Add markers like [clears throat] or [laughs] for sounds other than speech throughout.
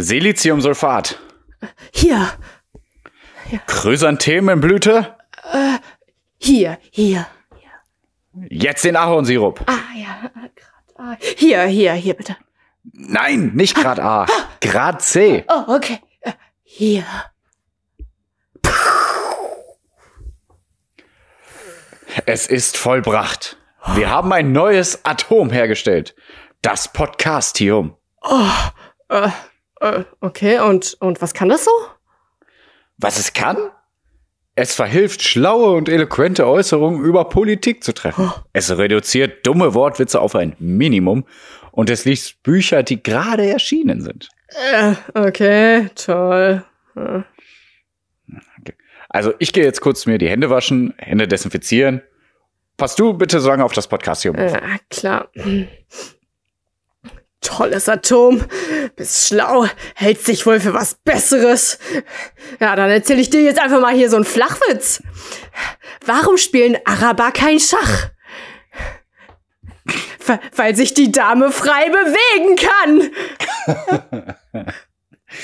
Siliziumsulfat. Hier, Chrysanthemenblüte. hier, hier. Jetzt den Ahornsirup. Ah, ja, grad. Ah, hier, hier, hier, bitte. Nein, nicht Grad A. Grad C. Oh, okay. Äh, Hier. Es ist vollbracht. Wir haben ein neues Atom hergestellt. Das Podcastium. Äh, äh, okay, und, und was kann das so? Was es kann? Es verhilft, schlaue und eloquente Äußerungen über Politik zu treffen. Es reduziert dumme Wortwitze auf ein Minimum und es liest Bücher, die gerade erschienen sind. Äh, okay, toll. Äh, Also ich gehe jetzt kurz mir die Hände waschen, Hände desinfizieren. Pass du bitte so lange auf das Podcastium. auf. äh, klar. Tolles Atom. Bist schlau. Hältst dich wohl für was Besseres. Ja, dann erzähle ich dir jetzt einfach mal hier so einen Flachwitz. Warum spielen Araber kein Schach? Weil- Weil sich die Dame frei bewegen kann. [laughs]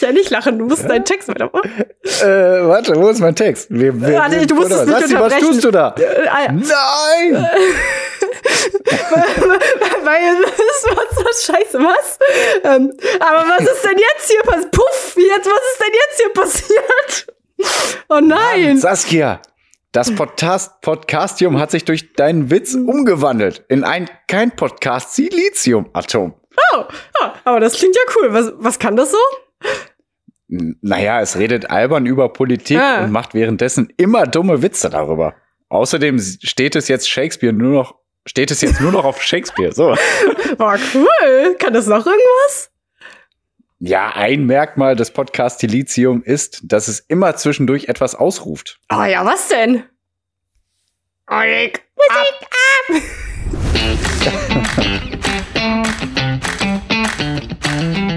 ja, nicht lachen, du musst deinen Text weitermachen. Äh, warte, wo ist mein Text? Warte, du musst es nicht was? Lassi, was unterbrechen. tust du da? Äh, ja. Nein! [laughs] Weil das war so scheiße, was? Ähm, aber was ist denn jetzt hier passiert? Puff, jetzt, was ist denn jetzt hier passiert? Oh nein! Saskia, das Podcast Podcastium hat sich durch deinen Witz umgewandelt in ein kein Podcast Silizium-Atom. Oh, oh, aber das klingt ja cool. Was, was kann das so? Naja, es redet albern über Politik Ah. und macht währenddessen immer dumme Witze darüber. Außerdem steht es jetzt Shakespeare nur noch, steht es jetzt nur noch auf Shakespeare. So. [laughs] Oh, cool. Kann das noch irgendwas? Ja, ein Merkmal des Podcast Silizium ist, dass es immer zwischendurch etwas ausruft. Oh ja, was denn? Musik, Musik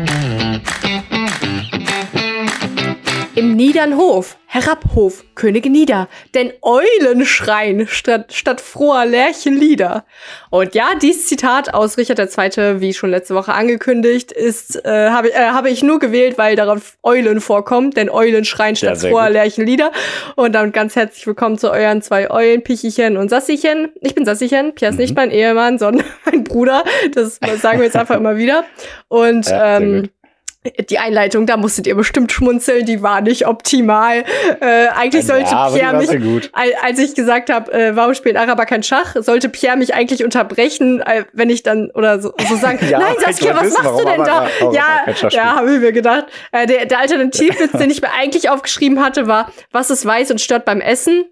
[laughs] Im Niedernhof, Herabhof, Könige nieder, denn Eulen schreien statt, statt froher Lerchenlieder. Und ja, dieses Zitat aus Richard II., wie schon letzte Woche angekündigt, ist, äh, habe äh, habe ich nur gewählt, weil darauf Eulen vorkommt, denn Eulen schreien Ja, statt sehr froher gut. Lerchenlieder. Und dann ganz herzlich willkommen zu euren zwei Eulen, Pichichen und Sassichen. Ich bin Sassichen, Pia ist Mhm. nicht mein Ehemann, sondern [laughs] mein Bruder. Das sagen wir jetzt einfach immer wieder. Und Ja, ähm. Die Einleitung, da musstet ihr bestimmt schmunzeln, die war nicht optimal. Äh, eigentlich sollte ja, Pierre mich, gut. Al- als ich gesagt habe, äh, warum spielen Araber kein Schach, sollte Pierre mich eigentlich unterbrechen, äh, wenn ich dann oder so, so sagen, [laughs] Ja, nein, Saskia, was wissen, machst du denn da? Araber- Ja, ja, spielt. habe ich mir gedacht. Äh, der, der Alternativwitz, [laughs] den ich mir eigentlich aufgeschrieben hatte, war, was ist weiß und stört beim Essen?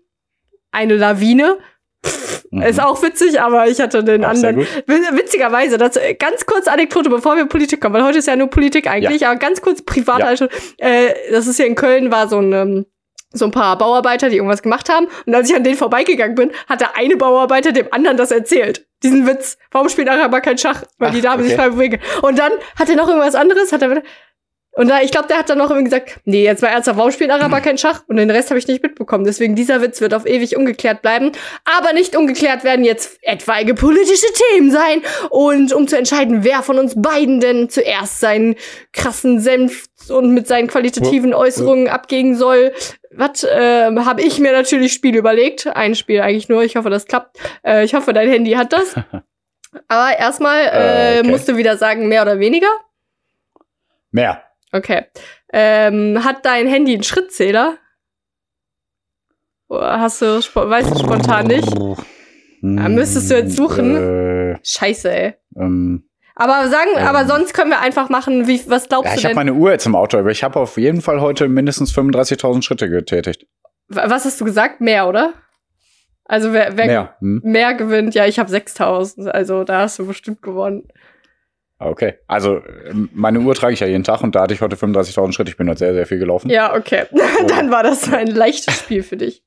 Eine Lawine. Mhm. Ist auch witzig, aber ich hatte den Auch anderen. Witz- Witzigerweise, dazu, äh, ganz kurz Anekdote, bevor wir Politik kommen, weil heute ist ja nur Politik eigentlich, aber ganz kurz privat. Ja. Also, äh, das ist hier in Köln, war so ein, ähm, so ein paar Bauarbeiter, die irgendwas gemacht haben. Und als ich an denen vorbeigegangen bin, hat der eine Bauarbeiter dem anderen das erzählt. Diesen Witz. Warum spielt Araber kein Schach? Weil die Ach, Dame sich okay. frei bewegen. Und dann hat er noch irgendwas anderes, hat er wieder- und da, ich glaube, der hat dann noch irgendwie gesagt, nee, jetzt mal ernsthaft, warum spielen Araber kein Schach? Und den Rest habe ich nicht mitbekommen. Deswegen, dieser Witz wird auf ewig ungeklärt bleiben. Aber nicht ungeklärt werden jetzt etwaige politische Themen sein. Und um zu entscheiden, wer von uns beiden denn zuerst seinen krassen Senf und mit seinen qualitativen Äußerungen abgehen soll, was äh, habe ich mir natürlich Spiel überlegt. Ein Spiel eigentlich nur. Ich hoffe, das klappt. Äh, ich hoffe, dein Handy hat das. [laughs] Aber erstmal äh, Äh, okay. musst du wieder sagen, mehr oder weniger. Mehr. Okay. Ähm, hat dein Handy einen Schrittzähler? Hast du, weißt du spontan nicht? Ja, müsstest du jetzt suchen? Äh, Scheiße, ey. ähm, Aber sagen, Ähm. aber sonst können wir einfach machen, wie, was glaubst ja, du ich habe denn? meine Uhr jetzt im Auto, aber ich habe auf jeden Fall heute mindestens 35.000 Schritte getätigt. Wa- Was hast du gesagt? Mehr, oder? Also wer, wer Mehr. Hm? mehr gewinnt, ja, ich habe 6000. Also da hast du bestimmt gewonnen. Okay. Also, ähm, meine Uhr trage ich ja jeden Tag und da hatte ich heute 35.000 Schritte. Ich bin heute sehr, sehr viel gelaufen. Ja, okay. [laughs] Dann war das so ein leichtes Spiel für dich.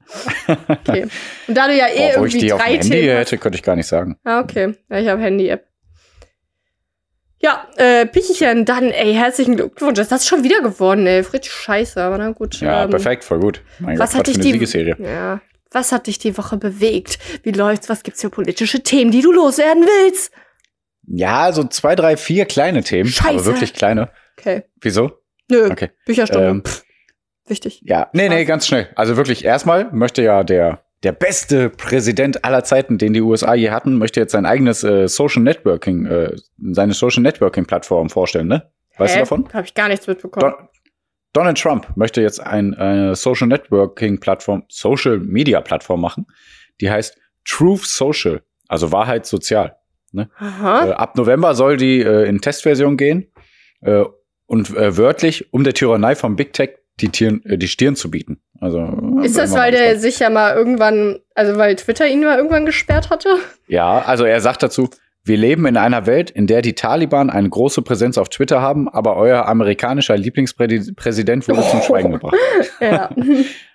Okay. Und da du ja [laughs] eh Boah, wo ich irgendwie die auf dem Handy Themen hätte, könnte ich gar nicht sagen. Ah, okay. Ja, ich habe Handy-App. Ja, äh, Pichichen, dann, ey, herzlichen Glückwunsch. Das ist schon wieder geworden, ey. Richtig scheiße, aber na gut. Ja, ähm, perfekt, voll gut. Mein was Gott, hat dich die- Siegesserie. Ja. Was hat dich die Woche bewegt? Wie läuft's? Was gibt's für politische Themen, die du loswerden willst? Ja, so zwei, drei, vier kleine Themen. Scheiße. Aber wirklich kleine. Okay. Wieso? Nö, Okay. Bücherstunde. Ähm, wichtig. Ja, nee, nee, ganz schnell. Also wirklich, erstmal möchte ja der, der beste Präsident aller Zeiten, den die USA je hatten, möchte jetzt sein eigenes äh, Social Networking, äh, seine Social Networking Plattform vorstellen, ne? Weißt du davon? Habe ich gar nichts mitbekommen. Don Donald Trump möchte jetzt ein, eine Social Networking Plattform, Social Media Plattform machen, die heißt Truth Social, also Wahrheit sozial. Aha. Äh, ab November soll die äh, in Testversion gehen äh, und äh, wörtlich, um der Tyrannei vom Big Tech die, Tieren, äh, die Stirn zu bieten. Also Ist bleiben das, weil der sich ja mal irgendwann, also weil Twitter ihn mal irgendwann gesperrt hatte? Ja, also er sagt dazu, wir leben in einer Welt, in der die Taliban eine große Präsenz auf Twitter haben, aber euer amerikanischer Lieblingspräsident wurde zum Schweigen [laughs] gebracht. Ja. [laughs]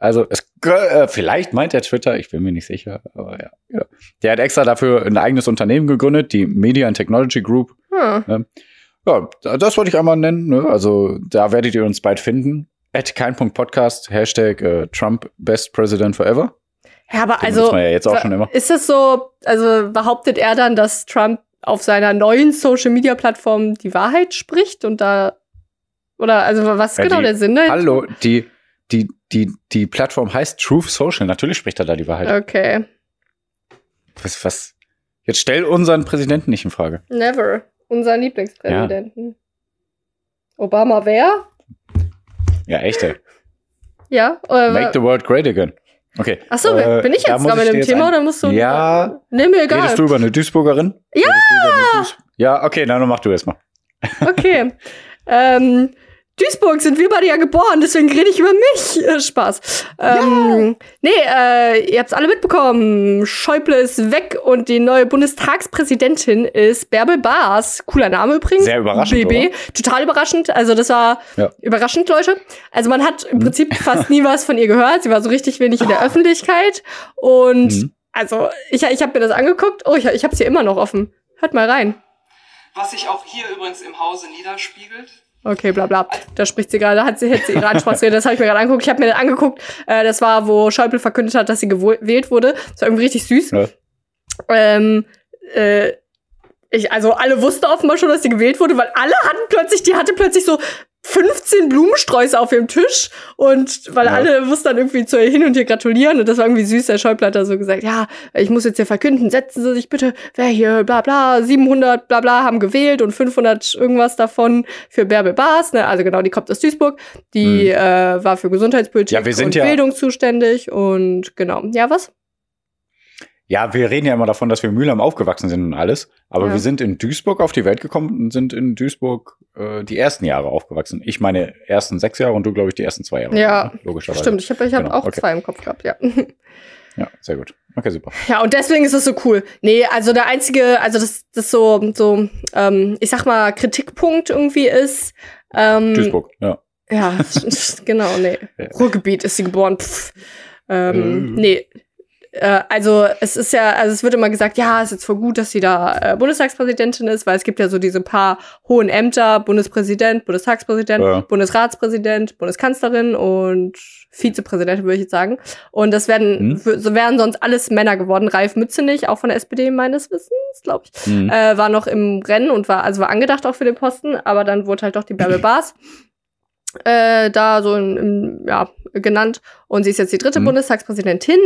Ja, also es, äh, vielleicht meint er Twitter, ich bin mir nicht sicher, aber ja, ja. Der hat extra dafür ein eigenes Unternehmen gegründet, die Media and Technology Group. Hm. Ja, das wollte ich einmal nennen. Ne? Also da werdet ihr uns bald finden. At kein.podcast, Hashtag äh, Trump Best President Forever. Ja, aber Den also ja jetzt auch schon immer. ist das so, also behauptet er dann, dass Trump auf seiner neuen Social Media Plattform die Wahrheit spricht und da oder also was ist Ja, genau die- der Sinn dahinter? Hallo, die, die, die, die Plattform heißt Truth Social. Natürlich spricht er da die Wahrheit. Okay. Was, was? Jetzt stell unseren Präsidenten nicht in Frage. Never. Unser Lieblingspräsidenten. Obama wer? Ja, echt, ey. Ja. Äh, Make the world great again. Okay. Ach so, äh, bin ich jetzt dran mit dem Thema ein- oder musst du? Ja. Nee, mir egal. Redest du über eine Duisburgerin? Ja! Eine Duis ja, okay, dann mach du erst mal. Okay. [laughs] ähm, Duisburg sind wir beide ja geboren, deswegen rede ich über mich. Äh, Spaß. Ähm, Nee, äh, ihr habt's alle mitbekommen. Schäuble ist weg und die neue Bundestagspräsidentin ist Bärbel Baas. Cooler Name übrigens. Sehr überraschend, BB. Total überraschend. Also das war Ja. Mhm. überraschend, Leute. Also man hat im Prinzip fast nie was von ihr gehört. Sie war so richtig wenig in der Öffentlichkeit. Und Mhm. also ich, ich habe mir das angeguckt. Oh, ich, ich habe hier immer noch offen. Hört mal rein. Was sich auch hier übrigens im Hause niederspiegelt. Okay, bla bla. Da spricht sie gerade, da hat sie, hat sie ihre Ansprechrede, das habe ich mir gerade angeguckt. Ich habe mir das angeguckt, äh, das war, wo Schäuble verkündet hat, dass sie gewählt wurde. Das war irgendwie richtig süß. Ja. Ähm, äh, ich, also alle wussten offenbar schon, dass sie gewählt wurde, weil alle hatten plötzlich, die hatte plötzlich so 15 Blumensträuße auf ihrem Tisch und weil Ja. alle mussten dann irgendwie zu ihr hin und ihr gratulieren und das war irgendwie süß. Der Schäuble hat da so gesagt, ja, ich muss jetzt hier verkünden, setzen Sie sich bitte, wer hier, bla bla, 700 bla bla haben gewählt und 500 irgendwas davon für Bärbel Baas, ne? also genau, die kommt aus Duisburg, die Hm. äh, war für Gesundheitspolitik Ja, und ja- Bildung zuständig und genau, ja was? Ja, wir reden ja immer davon, dass wir in Mühlheim aufgewachsen sind und alles. Aber Ja. wir sind in Duisburg auf die Welt gekommen und sind in Duisburg äh, die ersten Jahre aufgewachsen. Ich meine ersten sechs Jahre und du, glaube ich, die ersten zwei Jahre. Ja, ne? logischerweise. Stimmt, ich habe ich hab Genau, auch okay. zwei im Kopf gehabt, ja. [laughs] Ja, sehr gut. Okay, super. Ja, und deswegen ist es so cool. Nee, also der einzige, also das, das so, so, ähm, ich sag mal, Kritikpunkt irgendwie ist. Ähm, Duisburg, ja. Ja, [laughs] genau, nee. Ruhrgebiet ist sie geboren. Pff. Ähm, Ähm. Nee. Äh, also es ist ja, also es wird immer gesagt, ja, es ist jetzt voll gut, dass sie da äh, Bundestagspräsidentin ist, weil es gibt ja so diese paar hohen Ämter, Bundespräsident, Bundestagspräsident, Ja. Bundesratspräsident, Bundeskanzlerin und Vizepräsidentin, würde ich jetzt sagen. Und das werden, Hm. so wären sonst alles Männer geworden. Ralf Mützenich, auch von der SPD meines Wissens, glaube ich, Mhm. äh, war noch im Rennen und war, also war angedacht auch für den Posten, aber dann wurde halt doch die Bärbel [clears throat] Baas äh, da so in, in, ja, genannt. Und sie ist jetzt die dritte Mhm. Bundestagspräsidentin.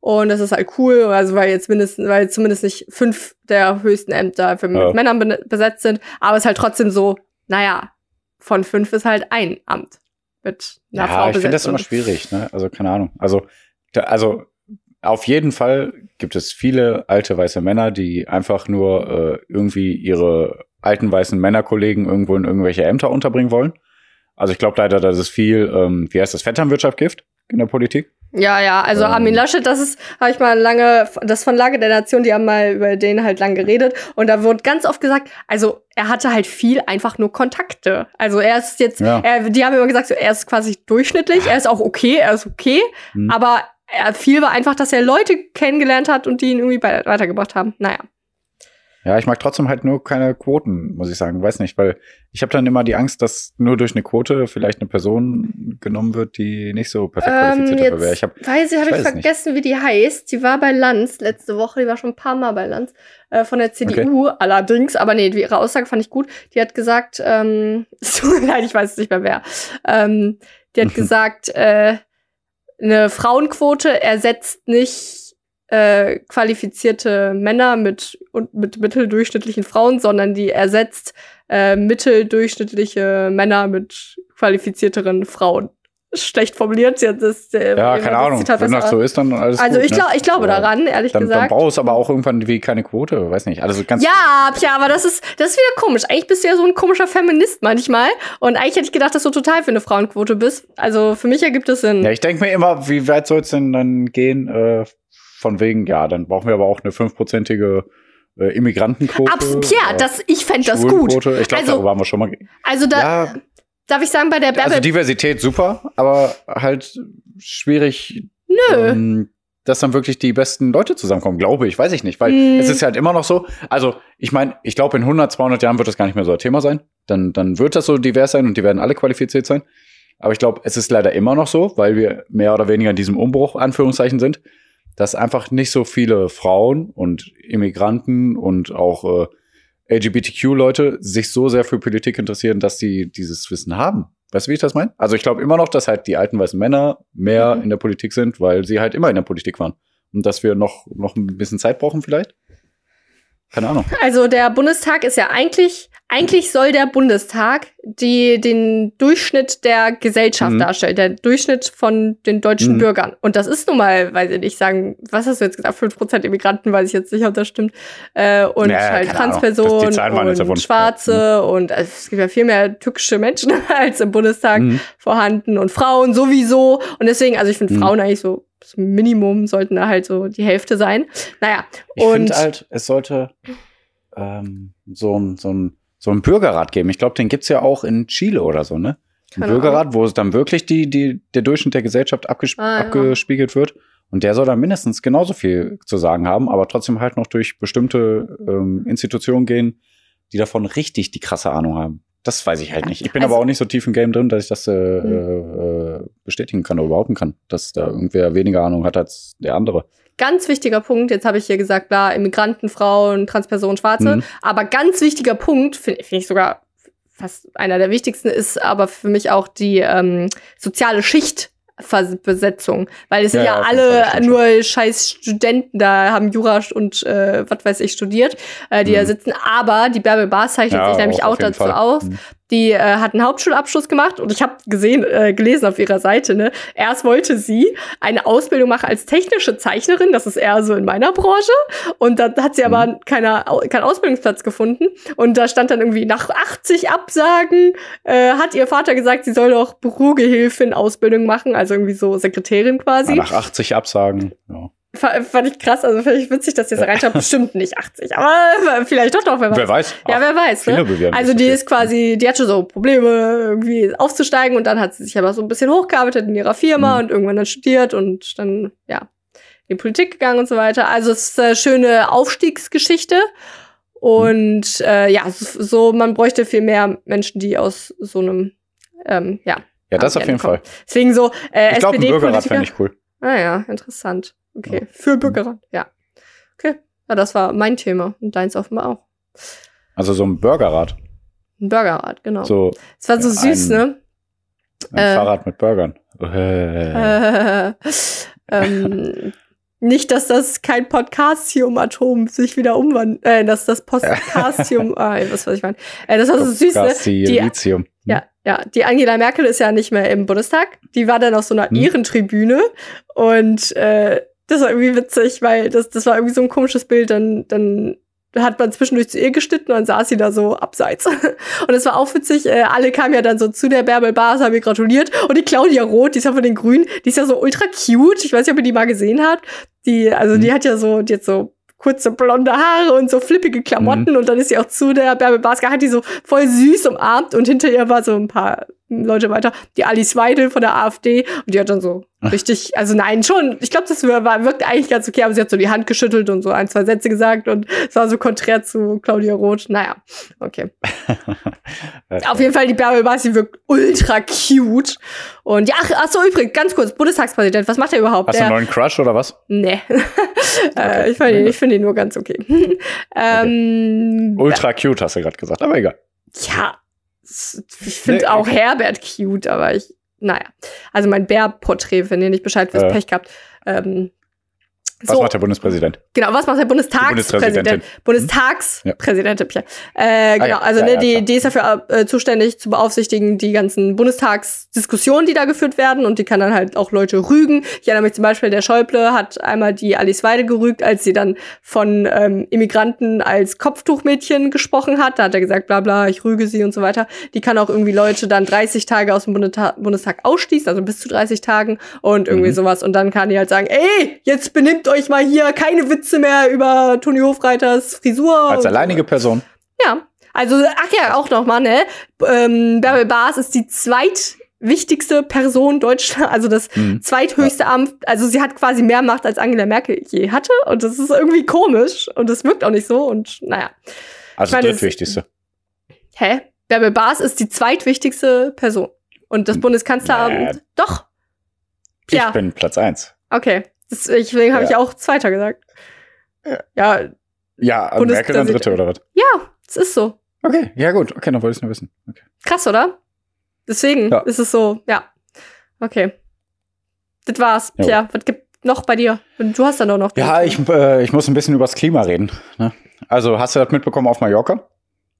Und das ist halt cool, also weil jetzt mindestens, weil zumindest nicht fünf der höchsten Ämter für, Ja. mit Männern be besetzt sind, aber es ist halt trotzdem so, naja, von fünf ist halt ein Amt mit einer Frau Ja, ich besetzt. finde das immer schwierig, ne? Also, keine Ahnung. Also, da, also, auf jeden Fall gibt es viele alte weiße Männer, die einfach nur äh, irgendwie ihre alten weißen Männerkollegen irgendwo in irgendwelche Ämter unterbringen wollen. Also ich glaube leider, dass es viel, ähm, wie heißt das, Vetternwirtschaft gibt in der Politik. Ja, ja, also Ähm. Armin Laschet, das ist, habe ich mal lange, das von Lage der Nation, die haben mal über den halt lang geredet und da wurde ganz oft gesagt, also er hatte halt viel einfach nur Kontakte. Also er ist jetzt, Ja. er, die haben immer gesagt, so, er ist quasi durchschnittlich, er ist auch okay, er ist okay, Hm. aber er, viel war einfach, dass er Leute kennengelernt hat und die ihn irgendwie weitergebracht haben. Naja. Ja, ich mag trotzdem halt nur keine Quoten, muss ich sagen. Weiß nicht, weil ich habe dann immer die Angst, dass nur durch eine Quote vielleicht eine Person genommen wird, die nicht so perfekt Ähm, qualifiziert dafür wäre. Ich hab, weiß ich, habe ich es nicht. vergessen, wie die heißt. Die war bei Lanz letzte Woche, die war schon ein paar Mal bei Lanz, äh, von der CDU allerdings. Aber nee, ihre Aussage fand ich gut. Die hat gesagt, ähm, [laughs] es tut mir leid, ich weiß es nicht mehr wer. Ähm, die hat [laughs] gesagt, äh, eine Frauenquote ersetzt nicht äh, qualifizierte Männer mit, und mit mitteldurchschnittlichen Frauen, sondern die ersetzt äh, mitteldurchschnittliche Männer mit qualifizierteren Frauen. Schlecht formuliert, hat das, äh, ja, keine Ahnung. Zitat Wenn das so ist, dann alles Also gut, ich, ne? glaub, ich glaube daran, ehrlich Dann, dann gesagt. brauchst du aber auch irgendwann wie keine Quote, weiß nicht. Also ganz Ja, ja, aber das ist, das ist wieder komisch. Eigentlich bist du ja so ein komischer Feminist manchmal. Und eigentlich hätte ich gedacht, dass du total für eine Frauenquote bist. Also für mich ergibt es Sinn. Ja, ich denke mir immer, wie weit soll es denn dann gehen? Äh, von wegen, ja, dann brauchen wir aber auch eine fünfprozentige äh, Immigrantenquote. Abs ja, das, ich fände das gut. Ich glaube, Also- darüber haben wir schon mal. Also da ja, darf ich sagen, bei der also Bärbel. Diversität super, aber halt schwierig, nö. ähm, dass dann wirklich die besten Leute zusammenkommen, glaube ich, weiß ich nicht, weil Mm. es ist halt immer noch so, also ich meine, ich glaube in 100, 200 Jahren wird das gar nicht mehr so ein Thema sein, dann, dann wird das so divers sein und die werden alle qualifiziert sein, aber ich glaube, es ist leider immer noch so, weil wir mehr oder weniger in diesem Umbruch, Anführungszeichen, sind, dass einfach nicht so viele Frauen und Immigranten und auch äh, LGBTQ-Leute sich so sehr für Politik interessieren, dass sie dieses Wissen haben. Weißt du, wie ich das meine? Also ich glaube immer noch, dass halt die alten weißen Männer mehr Mhm. in der Politik sind, weil sie halt immer in der Politik waren. Und dass wir noch, noch ein bisschen Zeit brauchen vielleicht? Keine Ahnung. Also der Bundestag ist ja eigentlich, eigentlich soll der Bundestag die, den Durchschnitt der Gesellschaft Mhm. darstellen, der Durchschnitt von den deutschen Mhm. Bürgern. Und das ist nun mal, weiß ich nicht, sagen, was hast du jetzt gesagt, 5% Immigranten, weiß ich jetzt nicht, ob das stimmt. Äh, und Ja, halt Transpersonen die Zahlen waren jetzt und. Schwarze und also, es gibt ja viel mehr türkische Menschen [laughs] als im Bundestag Mhm. vorhanden und Frauen sowieso. Und deswegen, also ich finde Mhm. Frauen eigentlich so das Minimum sollten da halt so die Hälfte sein. Naja, Ich und finde halt, es sollte ähm, so ein so ein so ein Bürgerrat geben. Ich glaube, den gibt's ja auch in Chile oder so, ne? Ein Keine Bürgerrat, wo es dann wirklich die, die, der Durchschnitt der Gesellschaft abgesp Ah, ja. abgespiegelt wird. Und der soll dann mindestens genauso viel zu sagen haben, aber trotzdem halt noch durch bestimmte ähm, Institutionen gehen, die davon richtig die krasse Ahnung haben. Das weiß ich halt nicht. Ich bin Also- aber auch nicht so tief im Game drin, dass ich das äh, Hm. äh, bestätigen kann oder behaupten kann, dass da irgendwer weniger Ahnung hat als der andere. Ganz wichtiger Punkt, jetzt habe ich hier gesagt, bla, Immigranten, Frauen, Transpersonen, Schwarze, Mhm. aber ganz wichtiger Punkt, finde find ich sogar fast einer der wichtigsten, ist aber für mich auch die ähm, soziale Schichtbesetzung, weil es sind Ja, ja, ja, Fall, alle nur scheiß Studenten, da haben Jura und äh, was weiß ich studiert, äh, die Mhm. da sitzen, aber die Bärbel Baas zeichnet sich nämlich auch jeden dazu Fall. aus, Mhm. Die äh, hat einen Hauptschulabschluss gemacht und ich habe gesehen, äh, gelesen auf ihrer Seite, ne, erst wollte sie eine Ausbildung machen als technische Zeichnerin, das ist eher so in meiner Branche, und dann hat sie Mhm. aber keine, Au- keinen Ausbildungsplatz gefunden und da stand dann irgendwie nach 80 Absagen äh, hat ihr Vater gesagt, sie soll doch Bürogehilfin Ausbildung machen, also irgendwie so Sekretärin quasi. Ja, nach 80 Absagen. Ja. Fa- Fand ich krass, also fand ich witzig, dass ihr das reinschaut. [laughs] Bestimmt nicht 80, aber vielleicht doch noch, wer weiß. Wer weiß? Ja, wer weiß, ne? Also die ist quasi, die hatte so Probleme, irgendwie aufzusteigen und dann hat sie sich aber so ein bisschen hochgearbeitet in ihrer Firma Mhm. und irgendwann dann studiert und dann, ja, in die Politik gegangen und so weiter. Also es ist eine schöne Aufstiegsgeschichte. Und äh, ja, so, man bräuchte viel mehr Menschen, die aus so einem, ähm, ja. Ja, das auf jeden kommen. Fall. Deswegen so, äh, Ich glaube, ein Bürgerrat fände ich cool. Ah ja, interessant. Okay, für Bürgerrat, ja. Okay, ja, das war mein Thema und deins offenbar auch. Also so ein Bürgerrat. Ein Bürgerrat, genau. So Es war so Ja, süß, ein- ne? ein Äh. Fahrrad mit Burgern. Äh. [laughs] Äh, ähm, nicht, dass das kein Potassium-Atom sich wieder umwandelt, äh, dass das Potassium, [laughs] ah, was weiß ich meine. Äh, das war so süß, ne? Die- Lithium. Ja, ja. Die Angela Merkel ist ja nicht mehr im Bundestag. Die war dann auf so einer Hm. Ehrentribüne und äh, das war irgendwie witzig, weil das, das war irgendwie so ein komisches Bild. Dann, dann hat man zwischendurch zu ihr geschnitten und dann saß sie da so abseits. [laughs] Und es war auch witzig, äh, alle kamen ja dann so zu der Bärbel Bars, haben ihr gratuliert. Und die Claudia Roth, die ist ja von den Grünen, die ist ja so ultra cute. Ich weiß nicht, ob ihr die mal gesehen habt. Die, also die Hm. hat ja so, die hat so kurze blonde Haare und so flippige Klamotten und dann ist sie auch zu der Bärbel Baska, hat die so voll süß umarmt und hinter ihr war so ein paar Leute weiter. Die Alice Weidel von der AfD. Und die hat dann so richtig, also nein, schon. Ich glaube, das war, wirkt eigentlich ganz okay, aber sie hat so die Hand geschüttelt und so ein, zwei Sätze gesagt und es war so konträr zu Claudia Roth. Naja, okay. [laughs] Auf jeden Fall, die Bärbel Basi wirkt ultra cute. Und ja, ach, ach so, übrigens, ganz kurz, Bundestagspräsident, was macht er überhaupt? Hast du einen neuen Crush oder was? Nee. [laughs] äh, ich finde ihn, ich find ihn nur ganz [laughs] okay. ähm, Ultra cute, hast du gerade gesagt, aber egal. ja, ich finde Nee, auch. Herbert cute, aber ich, naja. Also mein Bär-Porträt, wenn ihr nicht Bescheid wisst, Äh. Pech gehabt. Ähm, Was so, macht der Bundespräsident? genau, was macht der Bundestagspräsident? Bundestagspräsidentin, Pierre. Äh, genau, ja, also ja, ne, ja, die, die ist dafür äh, zuständig zu beaufsichtigen, die ganzen Bundestagsdiskussionen, die da geführt werden und die kann dann halt auch Leute rügen. Ich erinnere mich zum Beispiel, der Schäuble hat einmal die Alice Weide gerügt, als sie dann von ähm, Immigranten als Kopftuchmädchen gesprochen hat. Da hat er gesagt, bla bla, ich rüge sie und so weiter. Die kann auch irgendwie Leute dann 30 Tage aus dem Bundeta Bundestag ausschließen, also bis zu 30 Tagen und irgendwie Mhm. sowas. Und dann kann die halt sagen, ey, jetzt benimmt euch mal hier keine Witze mehr über Toni Hofreiters Frisur. Als so. alleinige Person. Ja. Also, ach ja, auch noch mal, ne? Ähm, Bärbel Baas ist die zweitwichtigste Person Deutschland, also das Mhm. zweithöchste Amt. Also sie hat quasi mehr Macht, als Angela Merkel je hatte. Und das ist irgendwie komisch. Und das wirkt auch nicht so. Und naja. Also Ich meine, drittwichtigste. Hä? Bärbel Baas ist die zweitwichtigste Person. Und das Bundeskanzleramt. Nee. Doch. Ich Ja. bin Platz eins. Okay. Deswegen habe Ja. ich auch Zweiter gesagt. Ja. Ja, Ja, Merkel dann dritte oder was? es ist so. Okay, ja gut. Okay, dann wollte ich es nur wissen. Okay. Krass, oder? Deswegen Ja. ist es so, ja. Okay. Das war's. Jo. Tja, was gibt noch bei dir? Du hast dann doch noch. Ja, ich, äh, ich muss ein bisschen übers Klima reden. Ne? Also, hast du das mitbekommen auf Mallorca?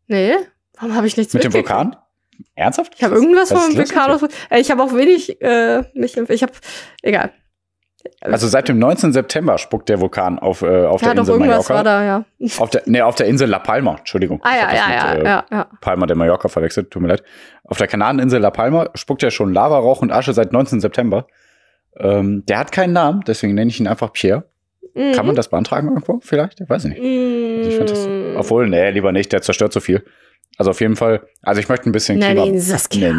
Nee, warum habe ich nichts Mit dem? Vulkan? Ernsthaft? Ich habe irgendwas ist los Vulkan. aus- Äh, Ich habe auch wenig, äh, mich, ich habe, egal. Also seit dem 19. September spuckt der Vulkan auf, äh, auf Ja, der Insel irgendwas Mallorca. war da, ja. Auf der, nee, auf der Insel La Palma, Entschuldigung. Ah, ja, ja, ja, mit, äh, ja, ja. Palma de Mallorca verwechselt, tut mir leid. Auf der Kanareninsel La Palma spuckt er schon Lava, Rauch und Asche seit 19. September. Ähm, der hat keinen Namen, deswegen nenne ich ihn einfach Pierre. Mhm. Kann man das beantragen irgendwo vielleicht? Ich weiß nicht. Also ich das, Mhm. obwohl, nee, lieber nicht, der zerstört so viel. Also auf jeden Fall, also ich möchte ein bisschen Klima, nee,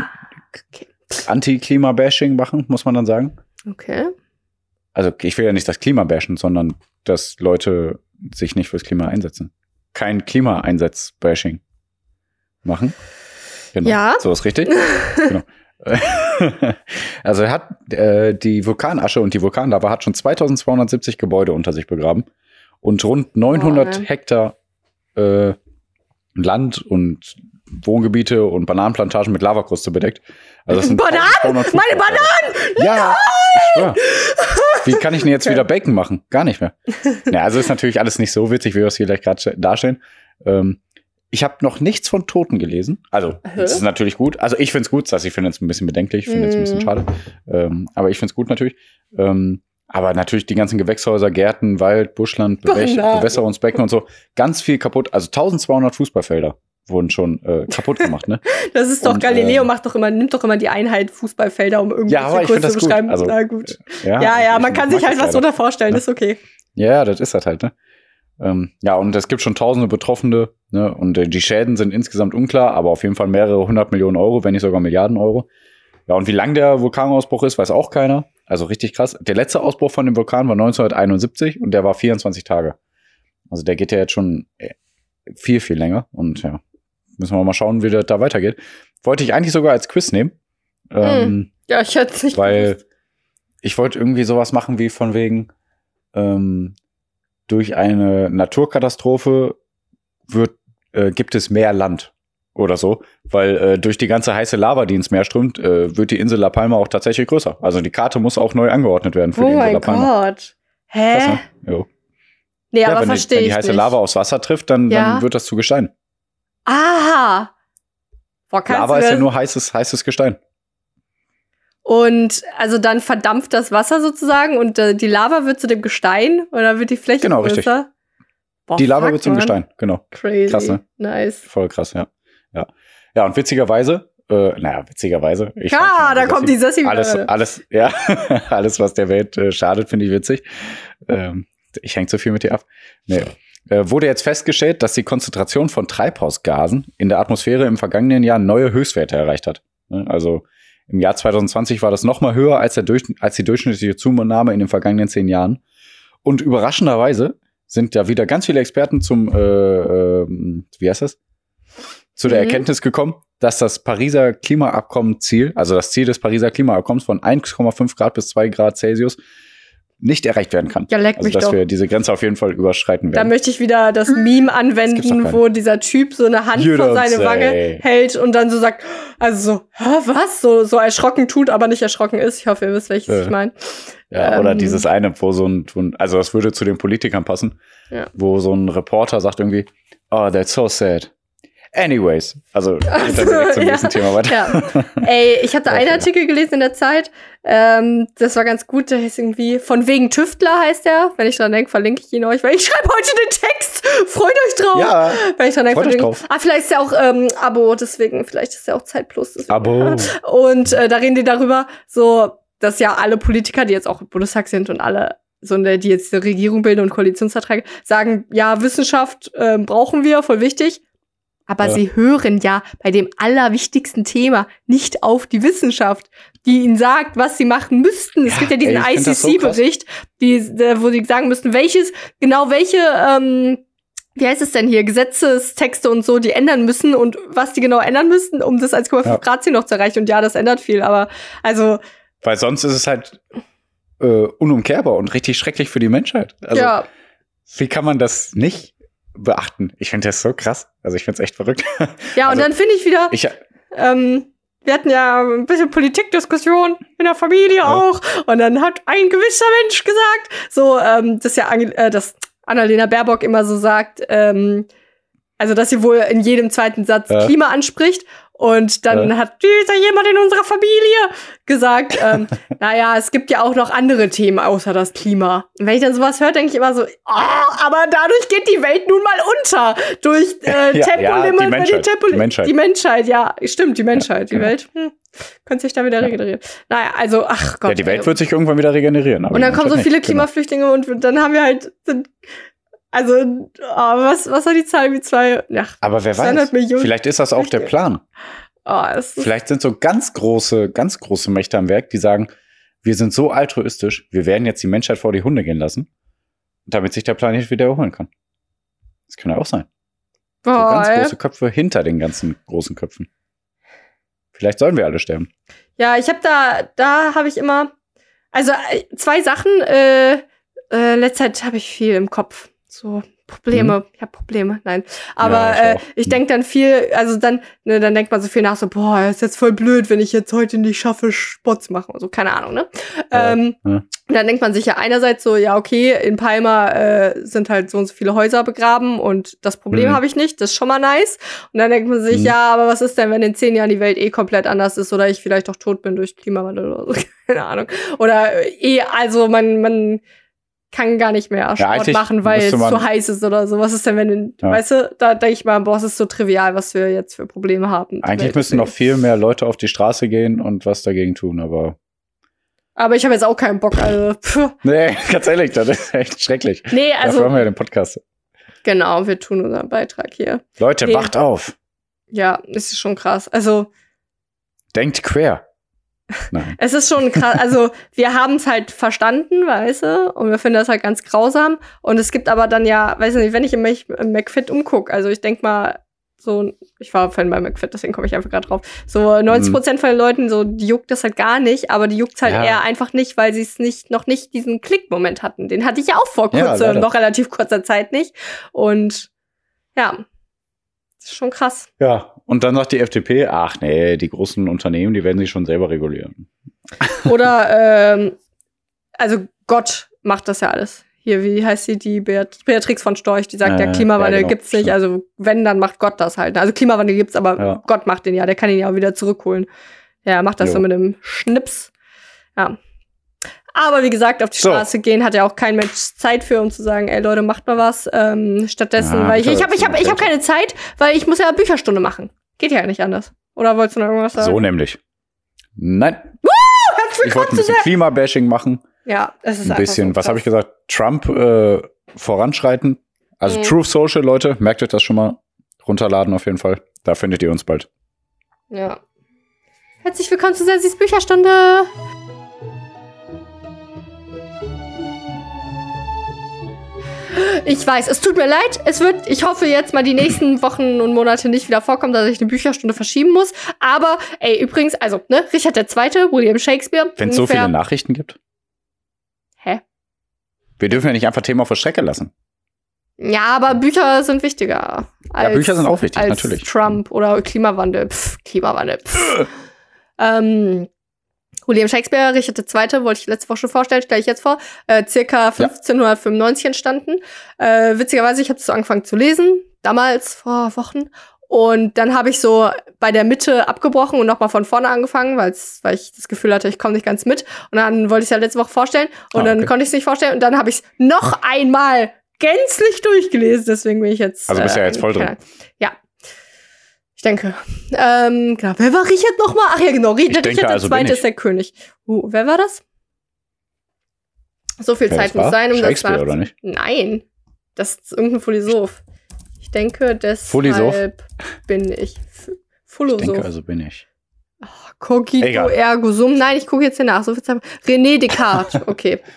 Anti-Klima-Bashing machen, muss man dann sagen. Okay. Also ich will ja nicht das Klima bashen, sondern dass Leute sich nicht fürs Klima einsetzen. Kein Klima-Einsatz-Bashing machen. Genau. Ja. So ist richtig. genau. [laughs] also er hat äh, die Vulkanasche und die Vulkanlava hat schon 2270 Gebäude unter sich begraben und rund 900 Boah, ne. Hektar äh, Land und Wohngebiete und Bananenplantagen mit Lavakruste bedeckt. Also das sind Bananen? 1200 Meine Fußballfelder. Ja, schwör. Wie kann ich denn jetzt wieder Bacon machen? Gar nicht mehr. [laughs] Ja, also ist natürlich alles nicht so witzig, wie wir es hier gleich gerade darstellen. Ähm, ich habe noch nichts von Toten gelesen. Also, das ist natürlich gut. Also, ich finde es gut. Das ich finde es ein bisschen bedenklich, ich finde es ein bisschen Mhm. schade. Ähm, aber ich finde es gut natürlich. Ähm, aber natürlich die ganzen Gewächshäuser, Gärten, Wald, Buschland, Bewäch Bananen. Bewässerungsbecken und so. Ganz viel kaputt. Also 1200 Fußballfelder wurden schon äh, kaputt gemacht, ne? [laughs] Das ist doch Und, Galileo äh, macht doch immer nimmt doch immer die Einheit Fußballfelder, um irgendwelche Ja, das zu gut. beschreiben. Also, Na gut. Ja, Ja, ja, ich man kann sich halt was drunter vorstellen, Ja. ist okay. Ja, das ist das halt, ne? Ähm, ja, und es gibt schon tausende Betroffene, ne? Und äh, die Schäden sind insgesamt unklar, aber auf jeden Fall mehrere hundert Millionen Euro, wenn nicht sogar Milliarden Euro. Ja, und wie lang der Vulkanausbruch ist, weiß auch keiner. Also richtig krass. Der letzte Ausbruch von dem Vulkan war 1971 und der war 24 Tage. Also der geht ja jetzt schon äh, viel, viel länger. Und ja, müssen wir mal schauen, wie das da weitergeht. Wollte ich eigentlich sogar als Quiz nehmen. Ähm, Ja, ich hätte es nicht weil gewusst. ich wollte irgendwie sowas machen wie von wegen ähm, durch eine Naturkatastrophe wird äh, gibt es mehr Land oder so, weil äh, durch die ganze heiße Lava, die ins Meer strömt, äh, wird die Insel La Palma auch tatsächlich größer. Also die Karte muss auch neu angeordnet werden für Oh die Insel La mein Palma. Gott. Hä? Krass, ne? Jo. Nee, Ja, aber wenn, verstehe wenn ich die heiße nicht. Lava aufs Wasser trifft, dann, Ja. dann wird das zu Gestein. Aha. Boah, Lava ist ja nur heißes, heißes Gestein. Und also dann verdampft das Wasser sozusagen und äh, die Lava wird zu dem Gestein und dann wird die Fläche Genau, richtig. größer. Boah, die Lava fuck, wird zum Mann. Gestein, genau. Crazy. Krass, ne? Nice. Voll krass, ja. Ja, ja und witzigerweise, äh, naja, witzigerweise. ich Ja, da sehr kommt die Sessi alles, wieder. alles, ja, [laughs] alles, was der Welt äh, schadet, finde ich witzig. Ähm, ich hänge zu viel mit dir ab. Nee. Äh, wurde jetzt festgestellt, dass die Konzentration von Treibhausgasen in der Atmosphäre im vergangenen Jahr neue Höchstwerte erreicht hat. Ne? Also im Jahr 2020 war das noch mal höher als, der durch, als die durchschnittliche Zunahme in den vergangenen zehn Jahren. Und überraschenderweise sind da wieder ganz viele Experten zum, äh, äh, wie heißt das? Zu der Mhm. Erkenntnis gekommen, dass das Pariser Klimaabkommen-Ziel, also das Ziel des Pariser Klimaabkommens von 1,5 Grad bis 2 Grad Celsius, nicht erreicht werden kann. Ja, leck Also, mich dass doch. wir diese Grenze auf jeden Fall überschreiten Da werden. möchte ich wieder das Meme anwenden, nicht. wo dieser Typ so eine Hand vor seine say. Wange hält und dann so sagt, also so, was? So, so erschrocken tut, aber nicht erschrocken ist. Ich hoffe, ihr wisst, welches Ja. ich meine. Ja, oder Ähm, dieses eine, wo so ein- also das würde zu den Politikern passen, Ja. wo so ein Reporter sagt irgendwie, oh, that's so sad. Anyways, also dann direkt zum ja. nächsten Thema weiter. Ja. Ey, ich Ja, [laughs] einen. Artikel gelesen in der Zeit. Ähm, das war ganz gut. Der hieß irgendwie von wegen Tüftler heißt der. Wenn ich dran denke, verlinke ich ihn euch, weil ich schreibe heute den Text. [laughs] Freut euch drauf. Ja, Wenn ich dran denke, freut euch drauf. Ah, vielleicht ist ja auch ähm, Abo, deswegen, vielleicht ist ja auch Zeit plus. deswegen. Abo. Und äh, da reden die darüber, so, dass ja alle Politiker, die jetzt auch im Bundestag sind und alle, so eine, die jetzt eine Regierung bilden und Koalitionsverträge, sagen, ja, Wissenschaft ähm, brauchen wir, voll wichtig. Aber Ja. sie hören ja bei dem allerwichtigsten Thema nicht auf die Wissenschaft, die ihnen sagt, was sie machen müssten. Es Ja, gibt ja diesen so ICC-Bericht, der- wo sie sagen müssten, welches, genau welche, ähm, wie heißt es denn hier, Gesetzestexte und so, die ändern müssen und was die genau ändern müssten, um das 1,5 Ja. Grad Ziel noch zu erreichen. Und ja, das ändert viel, aber also, Weil sonst ist es halt äh, unumkehrbar und richtig schrecklich für die Menschheit. Also, ja, wie kann man das nicht beachten? Ich finde das so krass. Also, ich finde es echt verrückt. [laughs] ja, und also- dann finde ich wieder, Ich, ähm, wir hatten ja ein bisschen Politikdiskussion in der Familie Ja. auch. Und dann hat ein gewisser Mensch gesagt, so, ähm, dass ja äh, dass Annalena Baerbock immer so sagt, ähm, also dass sie wohl in jedem zweiten Satz Ja. Klima anspricht. Und dann Ja. hat dieser jemand in unserer Familie gesagt, [laughs] ähm, naja, es gibt ja auch noch andere Themen außer das Klima. Und wenn ich dann sowas höre, denke ich immer so, oh, aber dadurch geht die Welt nun mal unter. Durch äh, [laughs] Ja, Tempolimit, ja, die weil Menschheit, Tempo- die Menschheit. Die Menschheit, ja, stimmt, die Menschheit. die genau. Welt hm, könnte sich da wieder regenerieren. Naja, also, ach Gott. ja, die Welt ey. wird sich irgendwann wieder regenerieren. aber Und dann die kommen so viele nicht. Genau. Klimaflüchtlinge und dann haben wir halt, sind, also, oh, was, was war die Zahl wie zwei? Ja, Aber wer 200 weiß, Millionen vielleicht ist das auch der. Plan. oh, Vielleicht sind so ganz große, ganz große Mächte am Werk, die sagen, wir sind so altruistisch, wir werden jetzt die Menschheit vor die Hunde gehen lassen, damit sich der Planet wieder erholen kann. Das kann ja auch sein. So boah, ganz ey. große Köpfe hinter den ganzen großen Köpfen. Vielleicht sollen wir alle sterben. Ja, ich habe da, da habe ich immer, also äh, zwei Sachen. Äh, äh, letzte Zeit habe ich viel im Kopf. So Probleme. Ich habe Probleme. Nein, aber Mhm. ich äh, ich Hm. denke dann viel. Also dann, ne, dann denkt man so viel nach. So boah, ist jetzt voll blöd, wenn ich jetzt heute nicht schaffe, Sport zu machen. Also keine Ahnung, ne? Ja, ähm, ja. Und dann denkt man sich ja einerseits so, ja, okay, in Palma äh, sind halt so und so viele Häuser begraben und das Problem Mhm. habe ich nicht, das ist schon mal nice. Und dann denkt man sich, Mhm. ja, aber was ist denn, wenn in zehn Jahren die Welt eh komplett anders ist oder ich vielleicht auch tot bin durch Klimawandel oder so, [laughs] keine Ahnung. Oder äh, eh, also man, man kann gar nicht mehr Sport eigentlich machen, weil es zu heiß ist oder so. Was ist denn, wenn, Ja. weißt du, da denke ich mal, boah, es ist so trivial, was wir jetzt für Probleme haben. Eigentlich müssen noch viel mehr Leute auf die Straße gehen und was dagegen tun, aber. Aber ich habe jetzt auch keinen Bock, also, [laughs] pff. Nee, [laughs] ganz ehrlich, das ist echt schrecklich. Nee, Dafür also, haben wir ja den Podcast. genau, wir tun unseren Beitrag hier. Leute, Nee. wacht auf. Ja, es ist schon krass. Also, Denkt quer. Nein. es ist schon krass. Also, wir haben es halt verstanden, weißt du? Und wir finden das halt ganz grausam. Und es gibt aber dann ja, weiß nicht, wenn ich im, Mac- im McFit umgucke, also ich denk mal, so, ich war Fan bei McFit, deswegen komme ich einfach gerade drauf. So 90 Prozent von den Leuten, so, die juckt das halt gar nicht, aber die juckt halt Ja. eher einfach nicht, weil sie es nicht, noch nicht diesen Klickmoment hatten. Den hatte ich ja auch vor Ja, kurzem, leider. noch relativ kurzer Zeit nicht. Und ja, ist schon krass. Ja, und dann sagt die FDP, ach nee, die großen Unternehmen, die werden sich schon selber regulieren. [laughs] Oder, ähm, also Gott macht das ja alles. Hier, wie heißt sie, die Beat Beatrix von Storch, die sagt, Äh, ja, Klimawandel ja, genau, gibt's nicht. stimmt. Also wenn, dann macht Gott das halt. Also Klimawandel gibt's, aber Ja. Gott macht den ja. Der kann ihn ja auch wieder zurückholen. Ja, er macht das Jo. so mit einem Schnips. Ja. Aber wie gesagt, auf die So. Straße gehen hat ja auch kein Mensch Zeit für, um zu sagen, ey Leute, macht mal was. Ähm, stattdessen, Ja, weil ich, ich habe ich hab, ich hab keine Zeit, weil ich muss ja Bücherstunde machen. Geht ja nicht anders. Oder wolltest du noch irgendwas sagen? So nämlich. Nein, Herzlich ich wollte ein bisschen Klimabashing machen. Ja, es ist Ein bisschen, so was habe ich gesagt? Trump äh, voranschreiten. Also Mhm. Truth Social, Leute, merkt euch das schon mal. Runterladen auf jeden Fall. Da findet ihr uns bald. Ja. Herzlich willkommen zu Sensis Bücherstunde. Ich weiß, es tut mir leid. Es wird, ich hoffe jetzt mal die nächsten [clears throat] Wochen und Monate nicht wieder vorkommen, dass ich eine Bücherstunde verschieben muss. Aber, ey, übrigens, also, ne, Richard II., William Shakespeare. Wenn es so viele Nachrichten gibt. Hä? Wir dürfen ja nicht einfach Themen auf der Strecke lassen. Ja, aber Bücher sind wichtiger. Als, Bücher sind auch wichtig, als natürlich. Trump oder Klimawandel. Pff, Klimawandel. Pff. [clears throat] ähm, William Shakespeare, Richard II., wollte ich letzte Woche schon vorstellen, stelle ich jetzt vor. Äh, circa 1595 entstanden. Äh, witzigerweise, ich habe so angefangen zu lesen, damals vor Wochen. Und dann habe ich so bei der Mitte abgebrochen und nochmal von vorne angefangen, weil ich das Gefühl hatte, ich komme nicht ganz mit. Und dann wollte ich es ja letzte Woche vorstellen und dann okay. konnte ich es nicht vorstellen. Und dann habe ich es noch einmal gänzlich durchgelesen. Deswegen bin ich jetzt. Also bist du ja jetzt voll drin. Ja. Ich denke. Ähm, genau. Wer war Richard nochmal? Ach ja, genau. Richard, denke, Richard also der bin Zweite ich. ist der König. Uh, wer war das? So viel Wer Zeit muss war? sein, um das nach- oder nicht? Nein. Das ist irgendein Philosoph. Ich denke, deshalb Philosoph? bin ich. F Ich Philosoph. denke, also bin ich. Cogito Egal. ergo sum. Nein, ich gucke jetzt hier nach. So viel Zeit. René Descartes. Okay. [laughs]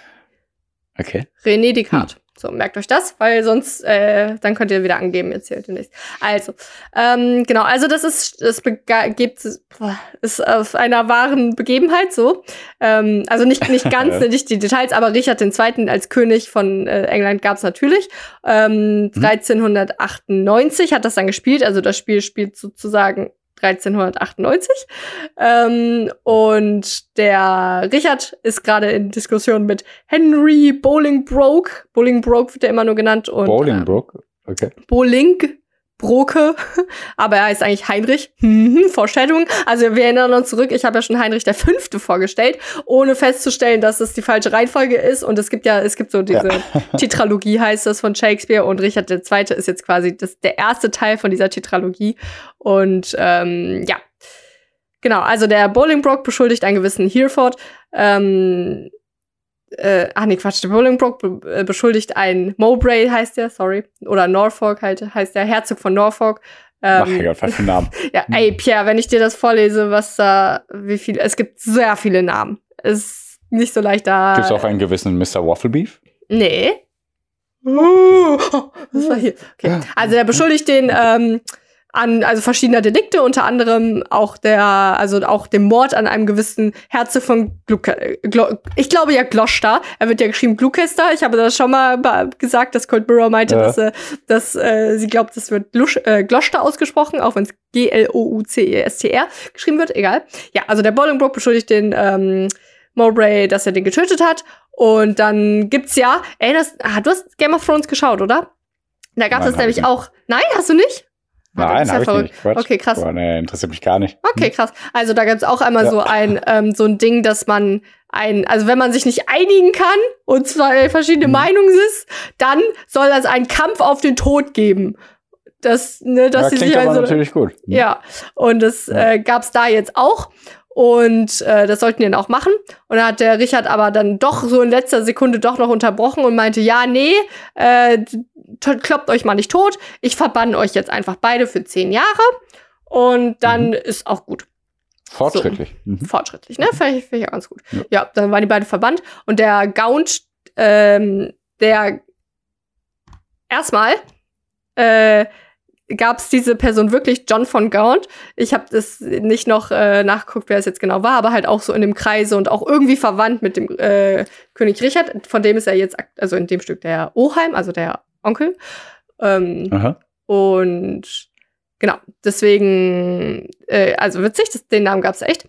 Okay. René Descartes. So, merkt euch das, weil sonst, äh, dann könnt ihr wieder angeben jetzt hier demnächst. Also, ähm, genau, also das ist, das gibt, ist auf einer wahren Begebenheit so. Ähm, also nicht, nicht [laughs] ganz, nicht die Details, aber Richard II. als König von äh, England gab es natürlich. Ähm, 1398 hat das dann gespielt, also das Spiel spielt sozusagen 1398. Ähm, und der Richard ist gerade in Diskussion mit Henry Bolingbroke. Bolingbroke wird er immer nur genannt. Und, Bolingbroke. Okay. Äh, Bolingbroke. [laughs] Aber er heißt eigentlich Heinrich. Mhm, Vorstellung. Also wir erinnern uns zurück, ich habe ja schon Heinrich der Fünfte vorgestellt, ohne festzustellen, dass es die falsche Reihenfolge ist. Und es gibt ja, es gibt so diese [laughs] Tetralogie heißt das von Shakespeare und Richard II. ist jetzt quasi das, der erste Teil von dieser Tetralogie. Und ähm, ja, genau, also der Bolingbroke beschuldigt einen gewissen Hereford. Ähm, äh, ach nee, Quatsch, der Bolingbroke be äh, beschuldigt einen Mowbray, heißt der, sorry, oder Norfolk halt, heißt der Herzog von Norfolk. Ach, Ähm, Gott, was für ein Name. ja, ey, Pierre, wenn ich dir das vorlese, was da, wie viel, es gibt sehr viele Namen. Es ist nicht so leicht da. Gibt es auch einen gewissen Mr. Wafflebeef? Nee. Was war hier? Okay. Also der beschuldigt den [laughs] ähm, an also verschiedener Delikte, unter anderem auch der, also auch dem Mord an einem gewissen Herzog von Gluck, Glo ich glaube ja Gloucester. Er wird ja geschrieben Gloucester. Ich habe das schon mal gesagt, dass Cold Mirror meinte, Ja. dass, äh, dass äh, sie glaubt, das wird Lusch, äh, Gloucester ausgesprochen, auch wenn es G-L-O-U-C-E-S-T-R geschrieben wird. Egal. Ja, also der Bolingbroke beschuldigt den ähm, Mowbray, dass er den getötet hat. Und dann gibt's ja, erinnerst, ah, du hast Game of Thrones geschaut, oder? Da gab es nämlich auch. Nein, hast du nicht? Das Nein, ja habe ich nicht. Quatsch. Okay, krass. Boah, nee, interessiert mich gar nicht. Okay, krass. Also da gibt's auch einmal Ja. so ein ähm, so ein Ding, dass man ein, also wenn man sich nicht einigen kann und zwei verschiedene Mhm. Meinungen ist, dann soll es einen Kampf auf den Tod geben. Das, ne, dass ja, sie klingt sich aber also, natürlich gut. ja, und das Ja. äh, gab's da jetzt auch. Und äh, das sollten die dann auch machen. Und dann hat der Richard aber dann doch so in letzter Sekunde doch noch unterbrochen und meinte, ja, nee, äh, kloppt euch mal nicht tot. Ich verbann euch jetzt einfach beide für zehn Jahre. Und dann Mhm. ist auch gut. Fortschrittlich. Mhm. Fortschrittlich, ne? Finde ich, find ich auch ganz gut. Ja. Ja. dann waren die beide verbannt. Und der Gaunt, ähm, der erstmal äh, gab es diese Person wirklich, John von Gaunt. Ich habe das nicht noch äh, nachgeguckt, wer es jetzt genau war, aber halt auch so in dem Kreise und auch irgendwie verwandt mit dem äh, König Richard. Von dem ist er jetzt, also in dem Stück der Oheim, also der Onkel. Ähm, Aha. und genau, deswegen, äh, also witzig, das, den Namen gab's echt.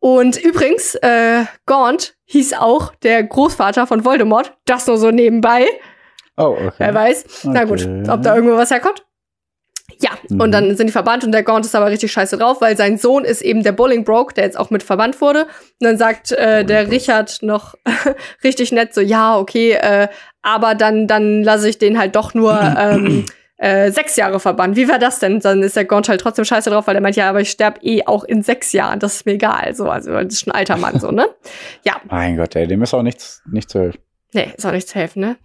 Und übrigens, äh, Gaunt hieß auch der Großvater von Voldemort. Das nur so nebenbei. Oh, okay. Wer weiß. Na gut, Okay. ob da irgendwo was herkommt. Ja, Mhm. und dann sind die verbannt und der Gaunt ist aber richtig scheiße drauf, weil sein Sohn ist eben der Bolingbroke, der jetzt auch mit verbannt wurde. Und dann sagt äh, der Richard noch [laughs] richtig nett so, ja, okay, äh, aber dann, dann lasse ich den halt doch nur ähm, [clears throat] äh, sechs Jahre verbannt. Wie wäre das denn? Dann ist der Gaunt halt trotzdem scheiße drauf, weil er meint, ja, aber ich sterb eh auch in sechs Jahren. Das ist mir egal. So, also das ist schon ein alter Mann, so, ne? Ja, Mein Gott, ey, dem ist auch nichts, nichts zu helfen. Nee, ist auch nicht zu helfen, ne?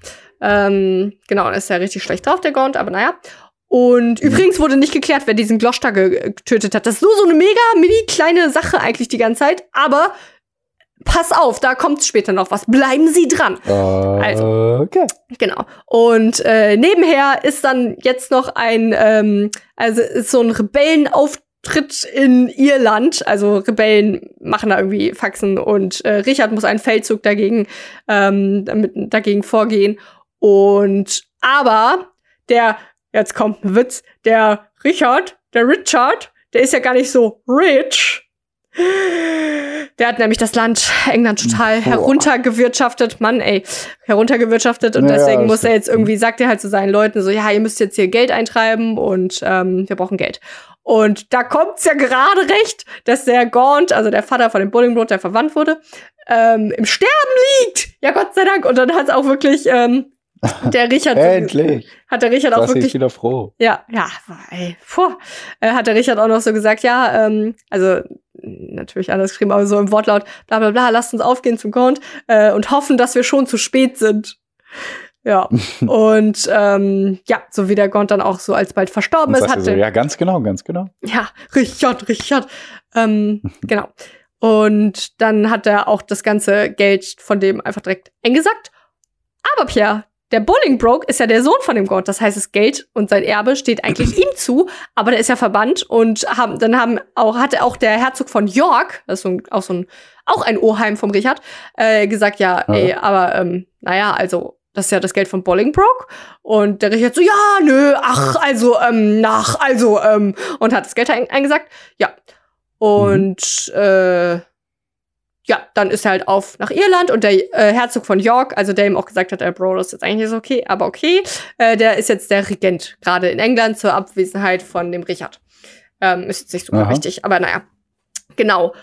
Ähm, genau, dann ist er richtig schlecht drauf, der Gaunt, aber naja. Und übrigens wurde nicht geklärt, wer diesen Gloucester ge- getötet hat. Das ist nur so eine mega mini kleine Sache eigentlich die ganze Zeit. Aber pass auf, da kommt später noch was. Bleiben Sie dran. Also. Okay. Genau. Und äh, nebenher ist dann jetzt noch ein, ähm, also ist so ein Rebellenauftritt in Irland. Also Rebellen machen da irgendwie Faxen und äh, Richard muss einen Feldzug dagegen, ähm, damit, dagegen vorgehen. Und aber der, jetzt kommt ein Witz, der Richard, der Richard, der ist ja gar nicht so rich. Der hat nämlich das Land England total Boah. heruntergewirtschaftet. Mann, ey, heruntergewirtschaftet. Und Ja, ja, deswegen muss er jetzt irgendwie, sagt er halt zu seinen Leuten so, ja, ihr müsst jetzt hier Geld eintreiben und ähm, wir brauchen Geld. Und da kommt's ja gerade recht, dass der Gaunt, also der Vater von dem Bollingbrot, der verwandt wurde, ähm, im Sterben liegt. Ja, Gott sei Dank. Und dann hat's auch wirklich ähm, der Richard, Endlich. hat der Richard auch Das ich wirklich wieder froh. ja, ja, ey, puh. Äh, hat der Richard auch noch so gesagt, ja, ähm, also natürlich anders geschrieben, aber so im Wortlaut, bla bla bla, lasst uns aufgehen zum Count äh, und hoffen, dass wir schon zu spät sind. Ja, [laughs] und ähm, ja, so wie der Gaunt dann auch so alsbald verstorben Und ist, sagst du hat so, ja, ganz genau, ganz genau. ja, Richard, Richard. Ähm, [laughs] genau. Und dann hat er auch das ganze Geld von dem einfach direkt eingesackt. Aber Pierre, der Bolingbroke ist ja der Sohn von dem Gott. Das heißt, das Geld und sein Erbe steht eigentlich ihm zu, aber der ist ja verbannt und haben, dann haben auch, hatte auch der Herzog von York, das ist so ein, auch so ein, auch ein Oheim vom Richard, äh, gesagt, ja, Ja. ey, aber ähm, naja, also das ist ja das Geld von Bolingbroke. Und der Richard so, ja, nö, ach, also, ähm, nach, also, ähm, und hat das Geld ein eingesagt. Ja. Und äh, ja, dann ist er halt auf nach Irland und der äh, Herzog von York, also der ihm auch gesagt hat, äh, Bro, das ist jetzt eigentlich okay, aber okay, äh, der ist jetzt der Regent, gerade in England zur Abwesenheit von dem Richard. Ähm, ist jetzt nicht super Aha. wichtig, aber naja. Genau.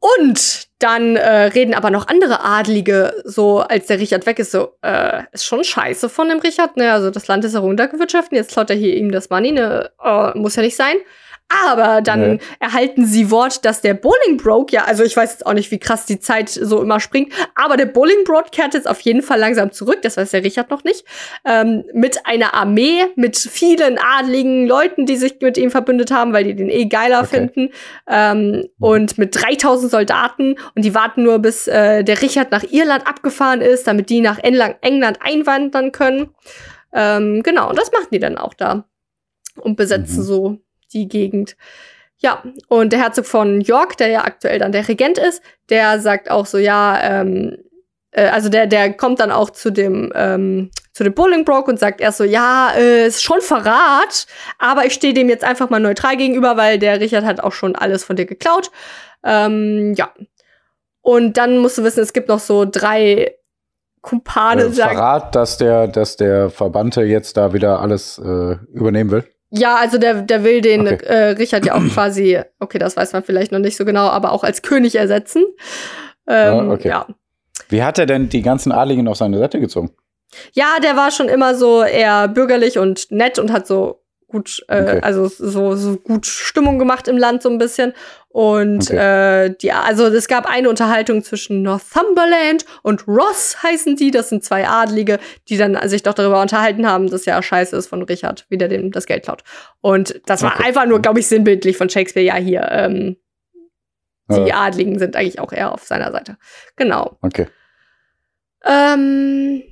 Und dann äh, reden aber noch andere Adlige, so als der Richard weg ist, so, äh, ist schon scheiße von dem Richard, ne? Also das Land ist heruntergewirtschaftet, jetzt klaut er hier ihm das Money, ne? Äh, muss ja nicht sein. Aber dann Nee. erhalten sie Wort, dass der Bolingbroke, ja, also ich weiß jetzt auch nicht, wie krass die Zeit so immer springt, aber der Bolingbroke kehrt jetzt auf jeden Fall langsam zurück, das weiß der Richard noch nicht, ähm, mit einer Armee, mit vielen adligen Leuten, die sich mit ihm verbündet haben, weil die den eh geiler Okay. finden, ähm, und mit 3000 Soldaten und die warten nur, bis äh, der Richard nach Irland abgefahren ist, damit die nach England, England einwandern können. Ähm, genau, und das machen die dann auch da und besetzen Mhm. so die Gegend. Ja, und der Herzog von York, der ja aktuell dann der Regent ist, der sagt auch so, ja, ähm, äh, also der, der kommt dann auch zu dem, ähm, zu dem Bolingbroke und sagt erst so, ja, äh, ist schon Verrat, aber ich stehe dem jetzt einfach mal neutral gegenüber, weil der Richard hat auch schon alles von dir geklaut. Ähm, ja. Und dann musst du wissen, es gibt noch so drei Kumpane, Äh. Verrat, dass der, dass der Verbannte jetzt da wieder alles äh, übernehmen will. Ja, also der, der will den Okay. äh, Richard ja auch [clears throat] quasi, okay, das weiß man vielleicht noch nicht so genau, aber auch als König ersetzen. Ähm, Ja, okay. ja. Wie hat er denn die ganzen Adligen auf seine Seite gezogen? ja, der war schon immer so eher bürgerlich und nett und hat so gut, äh, Okay. also so, so gut Stimmung gemacht im Land so ein bisschen. Und äh, die, also es gab eine Unterhaltung zwischen Northumberland und Ross heißen die. Das sind zwei Adlige, die dann sich doch darüber unterhalten haben, dass ja scheiße ist von Richard, wie der dem das Geld klaut. Und das war Okay. einfach nur, glaube ich, sinnbildlich von Shakespeare. Ja, hier, ähm, die Ja. Adligen sind eigentlich auch eher auf seiner Seite. Genau. Okay. Ähm,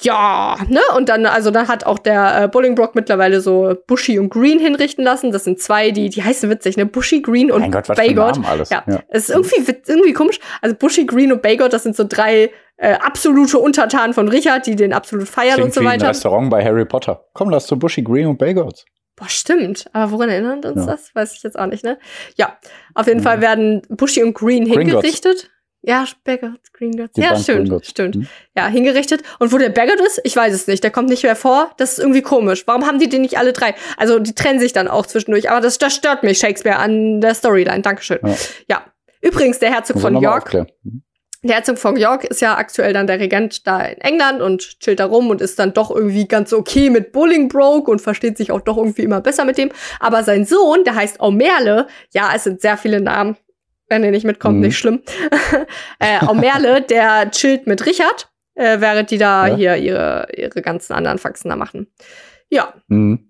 ja, ne? Und dann, also dann hat auch der äh, Bolingbroke mittlerweile so Bushy und Green hinrichten lassen. Das sind zwei, die, die heißen witzig, ne? Bushy, Green und mein Gott, was für Bagot. Namen alles. Ja, es ist irgendwie, irgendwie komisch. Also Bushy, Green und Bagot, das sind so drei äh, absolute Untertanen von Richard, die den absolut feiern Klingt und so wie ein weiter. Restaurant bei Harry Potter. Komm, lass zu Bushy Green und Bagels. Boah, stimmt. Aber woran erinnert uns Ja. das? Weiß ich jetzt auch nicht, ne? Ja, auf jeden Mhm. Fall werden Bushy und Green Gringotts. hingerichtet. Ja, Bagot, Gringotts. Die Ja, stimmt, stimmt. Mhm. Ja, hingerichtet. Und wo der Bagot ist, ich weiß es nicht. Der kommt nicht mehr vor. Das ist irgendwie komisch. Warum haben die den nicht alle drei? Also, die trennen sich dann auch zwischendurch. Aber das, das stört mich, Shakespeare, an der Storyline. Dankeschön. Ja. Ja. Übrigens, der Herzog von York. Mhm. der Herzog von York ist ja aktuell dann der Regent da in England und chillt da rum und ist dann doch irgendwie ganz okay mit Bolingbroke und versteht sich auch doch irgendwie immer besser mit dem. Aber sein Sohn, der heißt Aumerle, ja, es sind sehr viele Namen. Wenn ihr nicht mitkommt, Mhm. nicht schlimm. [laughs] äh, Aumerle, [laughs] der chillt mit Richard, äh, während die da Ja. hier ihre, ihre ganzen anderen Faxen da machen. Ja, Mhm.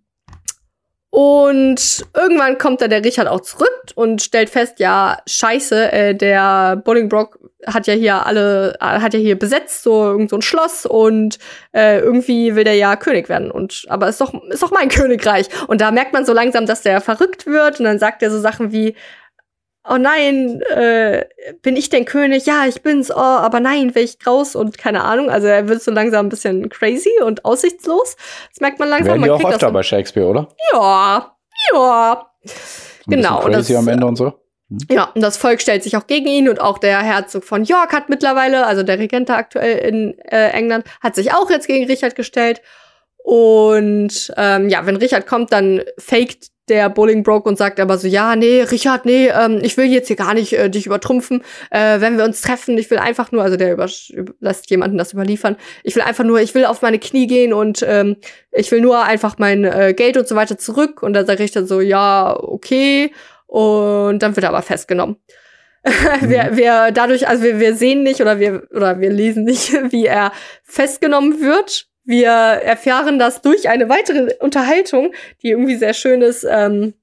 Und irgendwann kommt dann der Richard auch zurück und stellt fest, ja, scheiße, äh, der Bolingbroke hat ja hier alle, äh, hat ja hier besetzt, so irgend so ein Schloss und äh, irgendwie will der ja König werden. Und aber ist doch, ist doch mein [laughs] Königreich. Und da merkt man so langsam, dass der verrückt wird und dann sagt er so Sachen wie, oh nein, äh, bin ich denn König? Ja, ich bin's, oh, aber nein, will ich raus und keine Ahnung. Also er wird so langsam ein bisschen crazy und aussichtslos. Das merkt man langsam. Werden die man auch öfter bei Shakespeare, oder? ja, ja. Ein Genau, und Crazy das- am Ende und so. Ja, und das Volk stellt sich auch gegen ihn und auch der Herzog von York hat mittlerweile, also der Regent aktuell in äh, England, hat sich auch jetzt gegen Richard gestellt. Und ähm, ja, wenn Richard kommt, dann faked der Bolingbroke und sagt aber so, ja, nee, Richard, nee, ähm, ich will jetzt hier gar nicht äh, dich übertrumpfen. Äh, wenn wir uns treffen, ich will einfach nur, also der über- lässt jemanden das überliefern, ich will einfach nur, ich will auf meine Knie gehen und ähm, ich will nur einfach mein äh, Geld und so weiter zurück. Und dann sagt Richard so, ja, okay. Und dann wird er aber festgenommen. [laughs] wir, wir dadurch, also wir, wir sehen nicht oder wir oder wir lesen nicht, [laughs] wie er festgenommen wird. Wir erfahren das durch eine weitere Unterhaltung, die irgendwie sehr schön ist ähm,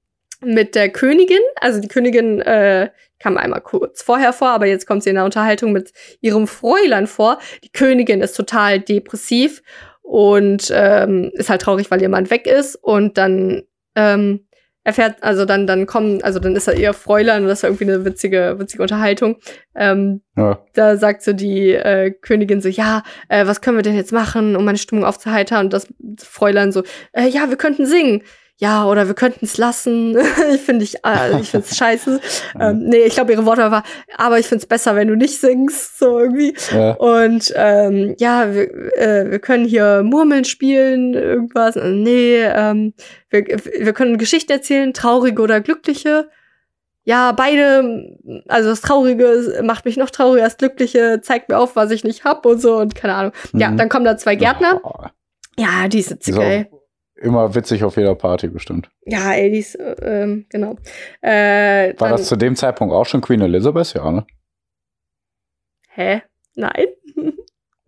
mit der Königin. Also die Königin äh, kam einmal kurz vorher vor, aber jetzt kommt sie in der Unterhaltung mit ihrem Fräulein vor. Die Königin ist total depressiv und ähm, ist halt traurig, weil ihr Mann weg ist. Und dann ähm, erfährt, also dann, dann kommen, also dann ist er ihr Fräulein und das ist irgendwie eine witzige, witzige Unterhaltung. Ähm, Ja. da sagt so die äh, Königin so, ja, äh, was können wir denn jetzt machen, um meine Stimmung aufzuheitern? Und das Fräulein so, äh, ja, wir könnten singen. Ja, oder wir könnten es lassen. [laughs] ich finde ich, äh, ich finde es [laughs] scheiße. ähm, nee, ich glaube, ihre Worte war, aber ich finde es besser, wenn du nicht singst, so irgendwie. Ja. Und ähm, ja, wir, äh, wir können hier Murmeln spielen, irgendwas. Äh, Nee, ähm, wir, wir können Geschichten erzählen, traurige oder glückliche. Ja, beide, also das Traurige macht mich noch trauriger, das Glückliche zeigt mir auf, was ich nicht hab und so und keine Ahnung. Ja, Mhm. dann kommen da zwei Gärtner. Oh, Ja, die ist witzig, ist ey. Immer witzig auf jeder Party bestimmt. Ja, ey, die ist, äh, ähm, genau. Äh, War das zu dem Zeitpunkt auch schon Queen Elizabeth? Ja, ne? hä? Nein? [laughs]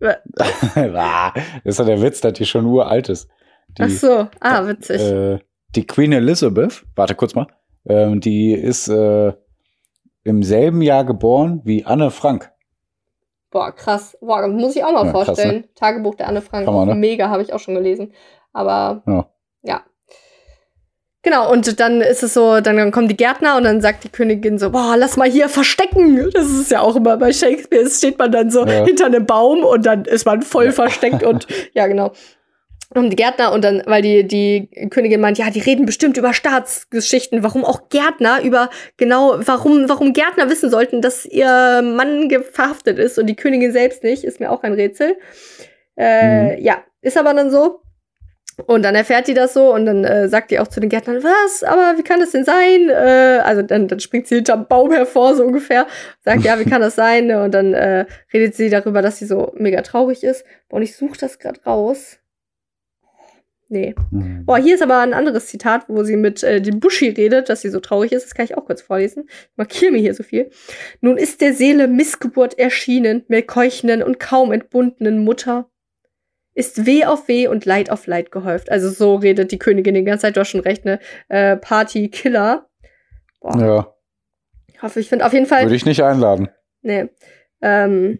[laughs] Das ist ja der Witz, dass die schon uralt ist. Die, Ach so, ah, witzig. Äh, die Queen Elizabeth, warte kurz mal, ähm, die ist äh, im selben Jahr geboren wie Anne Frank. Boah, krass. Boah, muss ich auch mal Ja, krass, vorstellen. Tagebuch der Anne Frank. Hammer, ne? Mega, habe ich auch schon gelesen. Aber Ja. ja. Genau, und dann ist es so, dann, kommen die Gärtner und dann sagt die Königin so, boah, lass mal hier verstecken. Das ist ja auch immer bei Shakespeare, es steht man dann so Ja. hinter einem Baum und dann ist man voll versteckt und [laughs] ja, genau. Und die Gärtner und dann, weil die, die Königin meint, ja, die reden bestimmt über Staatsgeschichten, warum auch Gärtner über, genau, warum, warum Gärtner wissen sollten, dass ihr Mann verhaftet ist und die Königin selbst nicht, ist mir auch ein Rätsel. Äh, Ja, ist aber dann so. Und dann erfährt die das so und dann äh, sagt die auch zu den Gärtnern, was, aber wie kann das denn sein? Äh, also dann, dann springt sie hinterm Baum hervor, so ungefähr. Sagt, ja, wie kann das sein? Und dann äh, redet sie darüber, dass sie so mega traurig ist. Und ich suche das gerade raus. Nee. Mhm. Boah, hier ist aber ein anderes Zitat, wo sie mit äh, dem Buschi redet, dass sie so traurig ist. Das kann ich auch kurz vorlesen. Ich markiere mir hier so viel. Nun ist der Seele Missgeburt erschienen, mir keuchenden und kaum entbundenen Mutter. Ist Weh auf Weh und Leid auf Leid gehäuft. Also so redet die Königin die ganze Zeit. Du hast schon recht, ne? Äh, Party-Killer. Boah, Ja, ich hoffe, ich finde auf jeden Fall. würde ich nicht einladen. Nee. Ähm,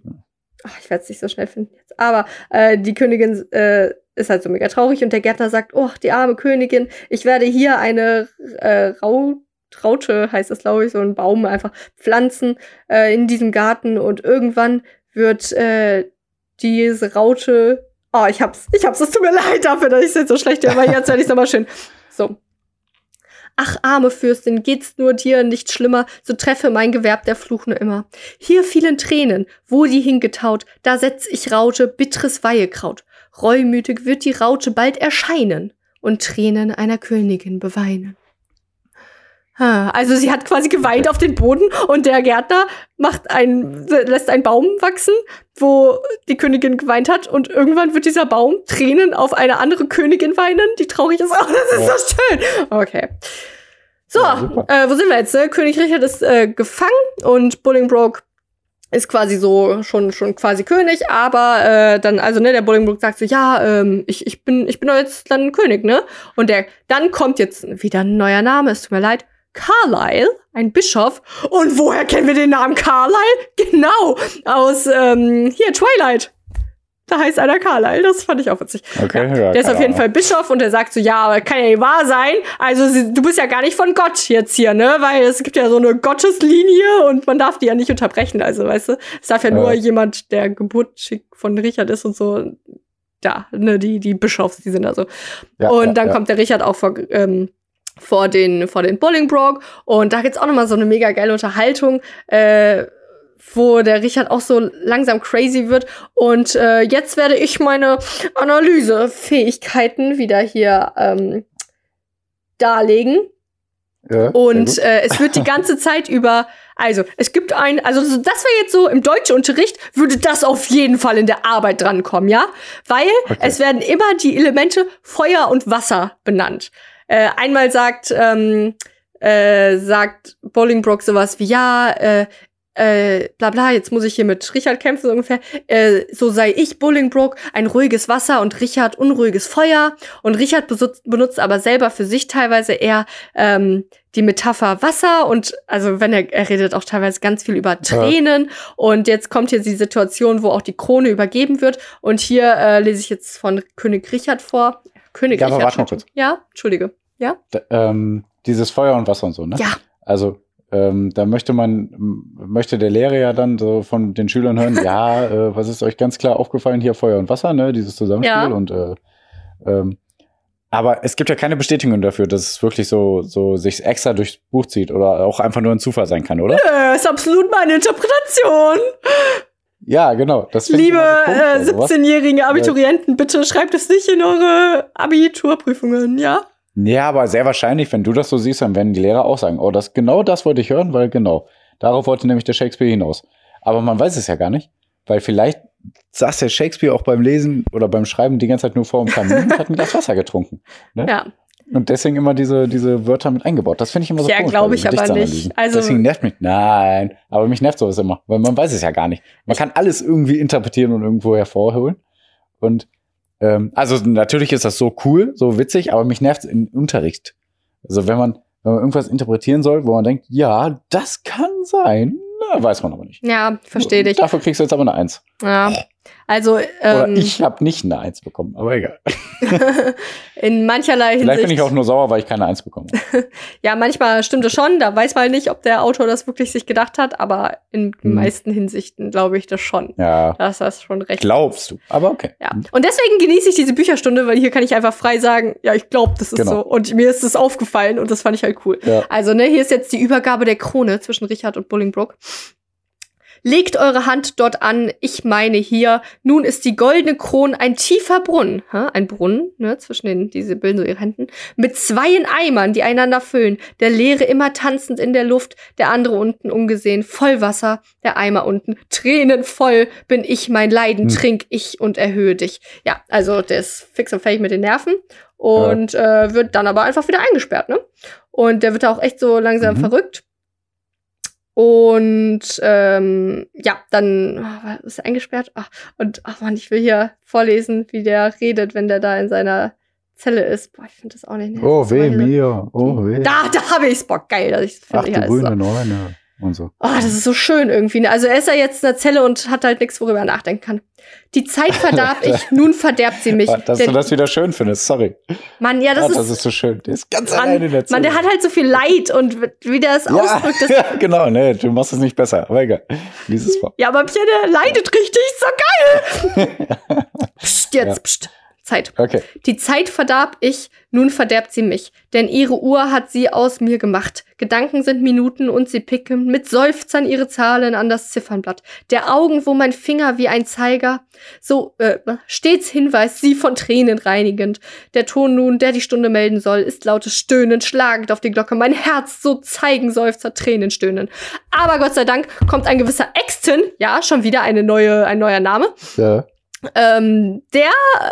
ach, ich werde es nicht so schnell finden jetzt. Aber äh, die Königin äh, ist halt so mega traurig und der Gärtner sagt, oh, die arme Königin, ich werde hier eine äh, Rau Raute, heißt das, glaube ich, so einen Baum einfach pflanzen äh, in diesem Garten und irgendwann wird äh, diese Raute. Oh, ich hab's, ich hab's, es tut mir [laughs] leid dafür, dass ich es jetzt so schlecht höre, aber jetzt werde ich es nochmal schön. So. Ach, arme Fürstin, geht's nur dir nicht schlimmer, so treffe mein Gewerb der Fluch nur immer. Hier fielen Tränen, wo die hingetaut, da setz ich Raute, bitteres Weihekraut. Reumütig wird die Raute bald erscheinen und Tränen einer Königin beweinen. Also sie hat quasi geweint auf den Boden und der Gärtner macht ein, lässt einen Baum wachsen, wo die Königin geweint hat und irgendwann wird dieser Baum Tränen auf eine andere Königin weinen, die traurig ist. [laughs] Oh, das ist so schön. Okay. So, Ja, äh, wo sind wir jetzt? Ne? König Richard ist äh, gefangen und Bolingbroke ist quasi so schon schon quasi König, aber äh, dann also ne der Bolingbroke sagt so ja ähm, ich ich bin ich bin jetzt dann König ne und der dann kommt jetzt wieder ein neuer Name es tut mir leid Carlyle ein Bischof und woher kennen wir den Namen Carlyle genau aus ähm, hier Twilight da heißt einer Carlyle, das fand ich auch witzig. Okay, ja. ja, der ist auf jeden Fall Bischof und der sagt so, ja, aber kann ja nicht wahr sein. Also du bist ja gar nicht von Gott jetzt hier, ne? Weil es gibt ja so eine Gotteslinie und man darf die ja nicht unterbrechen. Also, weißt du, es darf ja nur Ja. jemand, der geburtsschick von Richard ist und so. Da, ne, die, die Bischofs, die sind da so. Ja, und ja, dann ja. kommt der Richard auch vor, ähm, vor den, vor den Bolingbroke. Und da gibt's auch noch mal so eine mega geile Unterhaltung, äh, wo der Richard auch so langsam crazy wird. Und äh, jetzt werde ich meine Analysefähigkeiten wieder hier ähm, darlegen. Ja, Und äh, es wird die ganze [laughs] Zeit über, also es gibt ein, also so- das wäre jetzt so im Deutschunterricht, würde das auf jeden Fall in der Arbeit drankommen, ja? Weil Okay. es werden immer die Elemente Feuer und Wasser benannt. Äh, einmal sagt, ähm, äh, sagt Bolingbroke sowas wie, ja, äh, äh, bla bla, jetzt muss ich hier mit Richard kämpfen, so ungefähr. Äh, so sei ich, Bolingbroke, ein ruhiges Wasser und Richard unruhiges Feuer. Und Richard besutzt, benutzt aber selber für sich teilweise eher ähm, die Metapher Wasser und also wenn er, er redet auch teilweise ganz viel über Tränen. Und jetzt kommt hier die Situation, wo auch die Krone übergeben wird. Und hier äh, lese ich jetzt von König Richard vor. König Ja, aber warte mal kurz. Ja, Entschuldige. Ja? D- ähm, dieses Feuer und Wasser und so, ne? Ja. Also, ähm, da möchte man, möchte der Lehrer ja dann so von den Schülern hören, [laughs] ja, äh, was ist euch ganz klar aufgefallen? Hier Feuer und Wasser, ne? Dieses Zusammenspiel Ja. und äh, ähm, aber es gibt ja keine Bestätigung dafür, dass es wirklich so, so sich extra durchs Buch zieht oder auch einfach nur ein Zufall sein kann, oder? Äh, ist absolut meine Interpretation. Ja, genau. Liebe äh, bei sowas. 17-jährige Abiturienten, bitte schreibt es nicht in eure Abiturprüfungen, ja? Ja, aber sehr wahrscheinlich, wenn du das so siehst, dann werden die Lehrer auch sagen, oh, das genau das wollte ich hören, weil genau, darauf wollte nämlich der Shakespeare hinaus. Aber man weiß es ja gar nicht, weil vielleicht saß der Shakespeare auch beim Lesen oder beim Schreiben die ganze Zeit nur vor dem Kamin und hat ein Glas Wasser getrunken. Ne? Ja. Und deswegen immer diese, diese Wörter mit eingebaut. Das finde ich immer so Ja, komisch glaub bei ich aber nicht. Also- deswegen nervt mich. Nein, aber mich nervt sowas immer, weil man weiß es ja gar nicht. Man kann alles irgendwie interpretieren und irgendwo hervorholen. Und ähm, also natürlich ist das so cool, so witzig, aber mich nervt es im Unterricht. Also wenn man, wenn man irgendwas interpretieren soll, wo man denkt, ja, das kann sein, na, weiß man aber nicht. Ja, verstehe dich. Dafür kriegst du jetzt aber eine Eins. Ja. Also, Oder ähm, ich habe nicht eine Eins bekommen, aber egal. [laughs] in mancherlei Vielleicht Hinsicht. bin ich auch nur sauer, weil ich keine Eins bekommen habe. [laughs] ja, manchmal stimmt es schon. Da weiß man nicht, ob der Autor das wirklich sich gedacht hat, aber in den Hm. meisten Hinsichten glaube ich das schon. Ja, das schon recht glaubst du. Aber okay. Ja. Und deswegen genieße ich diese Bücherstunde, weil hier kann ich einfach frei sagen, ja, ich glaube, das ist Genau. so. Und mir ist das aufgefallen und das fand ich halt cool. Ja. Also, ne, hier ist jetzt die Übergabe der Krone zwischen Richard und Bolingbroke. Legt eure Hand dort an, ich meine hier, nun ist die goldene Krone ein tiefer Brunnen, hä? ein Brunnen, ne, zwischen den, diese bilden so ihre Händen, mit zweien Eimern, die einander füllen, der leere immer tanzend in der Luft, der andere unten ungesehen, voll Wasser, der Eimer unten, Tränen voll, bin ich mein Leiden, Hm. trink ich und erhöhe dich. Ja, also der ist fix und fähig mit den Nerven und äh, wird dann aber einfach wieder eingesperrt, ne? Und der wird da auch echt so langsam Mhm. verrückt. Und ähm, ja, dann ah, ist er eingesperrt. Ach, und ach man, ich will hier vorlesen, wie der redet, wenn der da in seiner Zelle ist. Boah, ich finde das auch nicht. ne? Oh, weh mir. Oh, weh. Da, da habe ich's. Boah, geil, dass ich Ach, finde. du Ja, ist grüne. Neune. Und so. Oh, das ist so schön irgendwie. ne? Also er ist ja jetzt in der Zelle und hat halt nichts, worüber er nachdenken kann. Die Zeit verdarb [laughs] ich, nun verderbt sie mich. [laughs] Dass du das wieder schön findest, sorry. Mann, ja, das ah, ist, das ist so schön. Der ist ganz Mann, alleine in der Mann, der Zelle. hat halt so viel Leid und wie der es ja, ausdrückt, das [laughs] ja, genau, ne, du machst es nicht besser, aber egal. Lies es vor. Ja, aber Pierre, der leidet richtig, so geil. psst, jetzt, Ja. psst. Zeit. Okay. Die Zeit verdarb ich, nun verderbt sie mich. Denn ihre Uhr hat sie aus mir gemacht. Gedanken sind Minuten und sie picken mit Seufzern ihre Zahlen an das Ziffernblatt. Der Augen, wo mein Finger wie ein Zeiger, so äh, stets Hinweis, sie von Tränen reinigend. Der Ton nun, der die Stunde melden soll, ist lautes Stöhnen, schlagend auf die Glocke. Mein Herz so zeigen Seufzer, Tränen stöhnen. Aber Gott sei Dank kommt ein gewisser Exton, ja, schon wieder eine neue, ein neuer Name, Ja. Ähm, der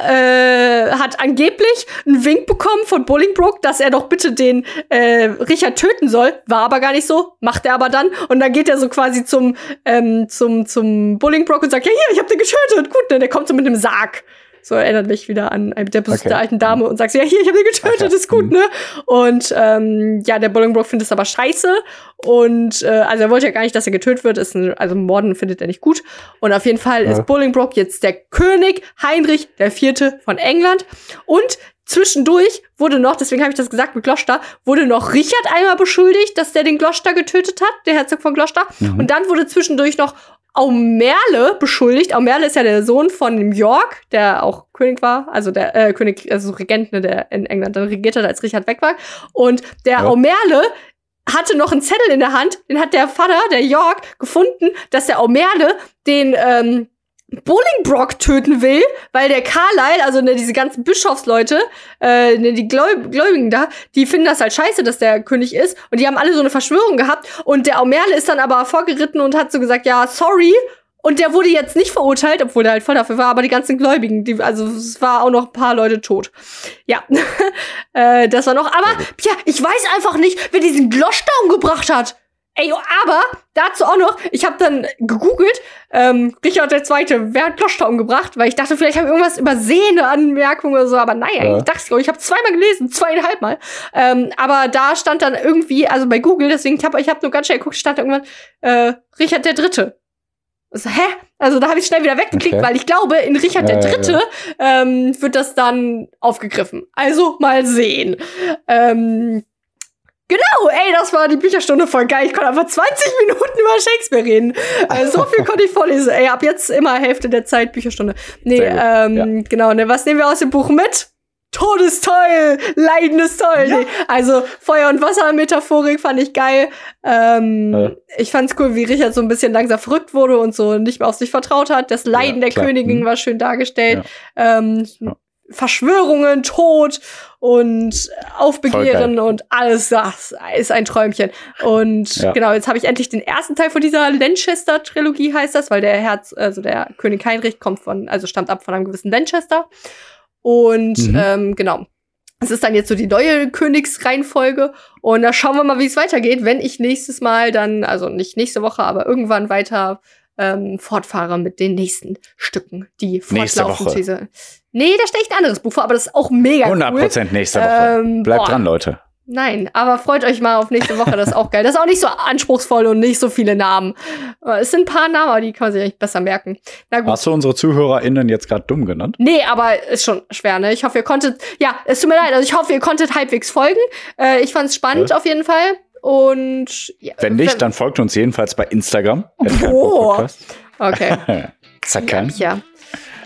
äh, hat angeblich einen Wink bekommen von Bolingbroke, dass er doch bitte den äh, Richard töten soll. War aber gar nicht so, macht er aber dann. Und dann geht er so quasi zum, ähm, zum, zum Bolingbroke und sagt, ja, hier, ich hab den getötet. Gut, ne? Der kommt so mit einem Sarg. So erinnert mich wieder an der Besuch Okay. der alten Dame und sagt, ja, hier, ich habe den getötet, Okay. ist gut, Mhm. ne? Und ähm, ja, der Bolingbroke findet es aber scheiße. Und äh, also er wollte ja gar nicht, dass er getötet wird. Ist ein, also Morden findet er nicht gut. Und auf jeden Fall Ja. ist Bolingbroke jetzt der König Heinrich der Vierte von England. Und zwischendurch wurde noch, deswegen habe ich das gesagt mit Gloucester, wurde noch Richard einmal beschuldigt, dass der den Gloucester getötet hat, der Herzog von Gloucester. Mhm. Und dann wurde zwischendurch noch Aumerle beschuldigt. Aumerle ist ja der Sohn von dem York, der auch König war, also der äh, König, also Regent, ne, der in England dann regiert hat, als Richard weg war. Und der Ja. Aumerle hatte noch einen Zettel in der Hand, den hat der Vater, der York, gefunden, dass der Aumerle den ähm, Bolingbroke töten will, weil der Carlyle, also ne, diese ganzen Bischofsleute, äh, ne, die Gläub Gläubigen da, die finden das halt scheiße, dass der König ist. Und die haben alle so eine Verschwörung gehabt. Und der Aumerle ist dann aber vorgeritten und hat so gesagt, ja, sorry. Und der wurde jetzt nicht verurteilt, obwohl der halt voll dafür war, aber die ganzen Gläubigen, die, also es war auch noch ein paar Leute tot. Ja, [laughs] äh, das war noch. Aber ja, ich weiß einfach nicht, wer diesen Gloucester umgebracht hat. Ey, aber dazu auch noch, ich habe dann gegoogelt, ähm, Richard II., wer hat Gloucester umgebracht? Weil ich dachte, vielleicht habe ich irgendwas übersehen, eine Anmerkung oder so, aber nein, Ja. eigentlich dachte ich, ich habe zweimal gelesen, zweieinhalb Mal. Ähm, aber da stand dann irgendwie, also bei Google, deswegen, ich habe ich hab nur ganz schnell geguckt, stand da irgendwann äh, Richard der Dritte. So, hä? Also da habe ich schnell wieder weggeklickt, Okay. weil ich glaube, in Richard Ja, der ja, Dritte Ähm, wird das dann aufgegriffen. Also mal sehen. Ähm, Genau, ey, das war die Bücherstunde voll geil. Ich konnte einfach 20 [laughs] Minuten über Shakespeare reden. Äh, so viel konnte ich vorlesen. Ey, ab jetzt immer Hälfte der Zeit Bücherstunde. Nee, ähm, genau, ne, was nehmen wir aus dem Buch mit? Tod ist toll, Leiden ist toll. Nee, also Feuer- und Wasser-Metaphorik fand ich geil. Ähm, Ja. Ich fand's cool, wie Richard so ein bisschen langsam verrückt wurde und so nicht mehr auf sich vertraut hat. Das Leiden der klar. Königin Mhm. war schön dargestellt. Ähm, Ja. Verschwörungen, Tod und Aufbegehren und alles das ist ein Träumchen. Und Ja. genau, jetzt habe ich endlich den ersten Teil von dieser Lanchester-Trilogie, heißt das, weil der Herz, also der König Heinrich kommt von, also stammt ab von einem gewissen Lanchester. Und Mhm. ähm, genau. Es ist dann jetzt so die neue Königsreihenfolge. Und da schauen wir mal, wie es weitergeht, wenn ich nächstes Mal dann, also nicht nächste Woche, aber irgendwann weiter ähm, fortfahre mit den nächsten Stücken, die Woche. diese. Nee, da steht ein anderes Buch vor, aber das ist auch mega 100 cool. Prozent nächste Woche. Ähm, Bleibt boah. dran, Leute. Nein, aber freut euch mal auf nächste Woche, das ist auch geil. Das ist auch nicht so anspruchsvoll und nicht so viele Namen. Es sind ein paar Namen, aber die kann man sich eigentlich besser merken. Na gut. Hast du unsere ZuhörerInnen jetzt gerade dumm genannt? Nee, aber ist schon schwer, ne? Ich hoffe, ihr konntet, ja, es tut mir leid, also ich hoffe, ihr konntet halbwegs folgen. Äh, ich fand's spannend Ja. auf jeden Fall. Und ja, Wenn nicht, dann folgt uns jedenfalls bei Instagram. Oh. Okay. [laughs] Zackern. Ja.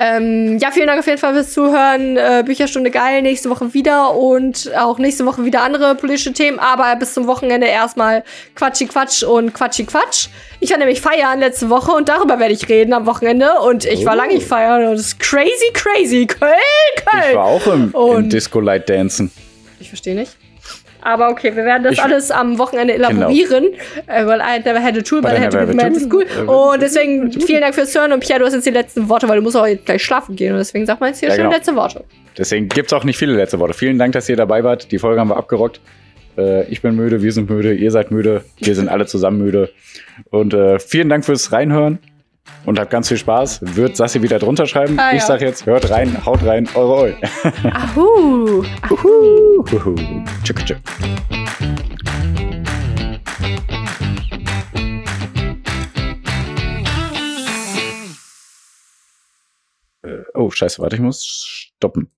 Ähm, ja, vielen Dank auf jeden Fall fürs Zuhören. Äh, Bücherstunde geil, nächste Woche wieder und auch nächste Woche wieder andere politische Themen, aber bis zum Wochenende erstmal Quatschi Quatsch und Quatschi Quatsch. Ich war nämlich feiern letzte Woche und darüber werde ich reden am Wochenende und ich war Oh. lange nicht feiern und es ist crazy, crazy. Köln, Köln. Ich war auch im, im Disco Light Dancen. Ich verstehe nicht. Aber okay, wir werden das Ich- alles am Wochenende elaborieren, äh, weil I never had a tool, but I had to give to school. Und deswegen vielen Dank fürs Hören und Pierre, du hast jetzt die letzten Worte, weil du musst auch jetzt gleich schlafen gehen und deswegen sag mal jetzt hier Ja, schön genau. letzte Worte. Deswegen gibt's auch nicht viele letzte Worte. Vielen Dank, dass ihr dabei wart. Die Folge haben wir abgerockt. Äh, ich bin müde, wir sind müde, ihr seid müde, wir sind alle zusammen müde. Und äh, vielen Dank fürs Reinhören und habt ganz viel Spaß. Wird Sassi wieder drunter schreiben. Ah, ich ja. sag jetzt, hört rein, haut rein, eure Oi. Ahu. Huhu. Tschück, tschück. Äh, Oh, scheiße, warte, ich muss stoppen.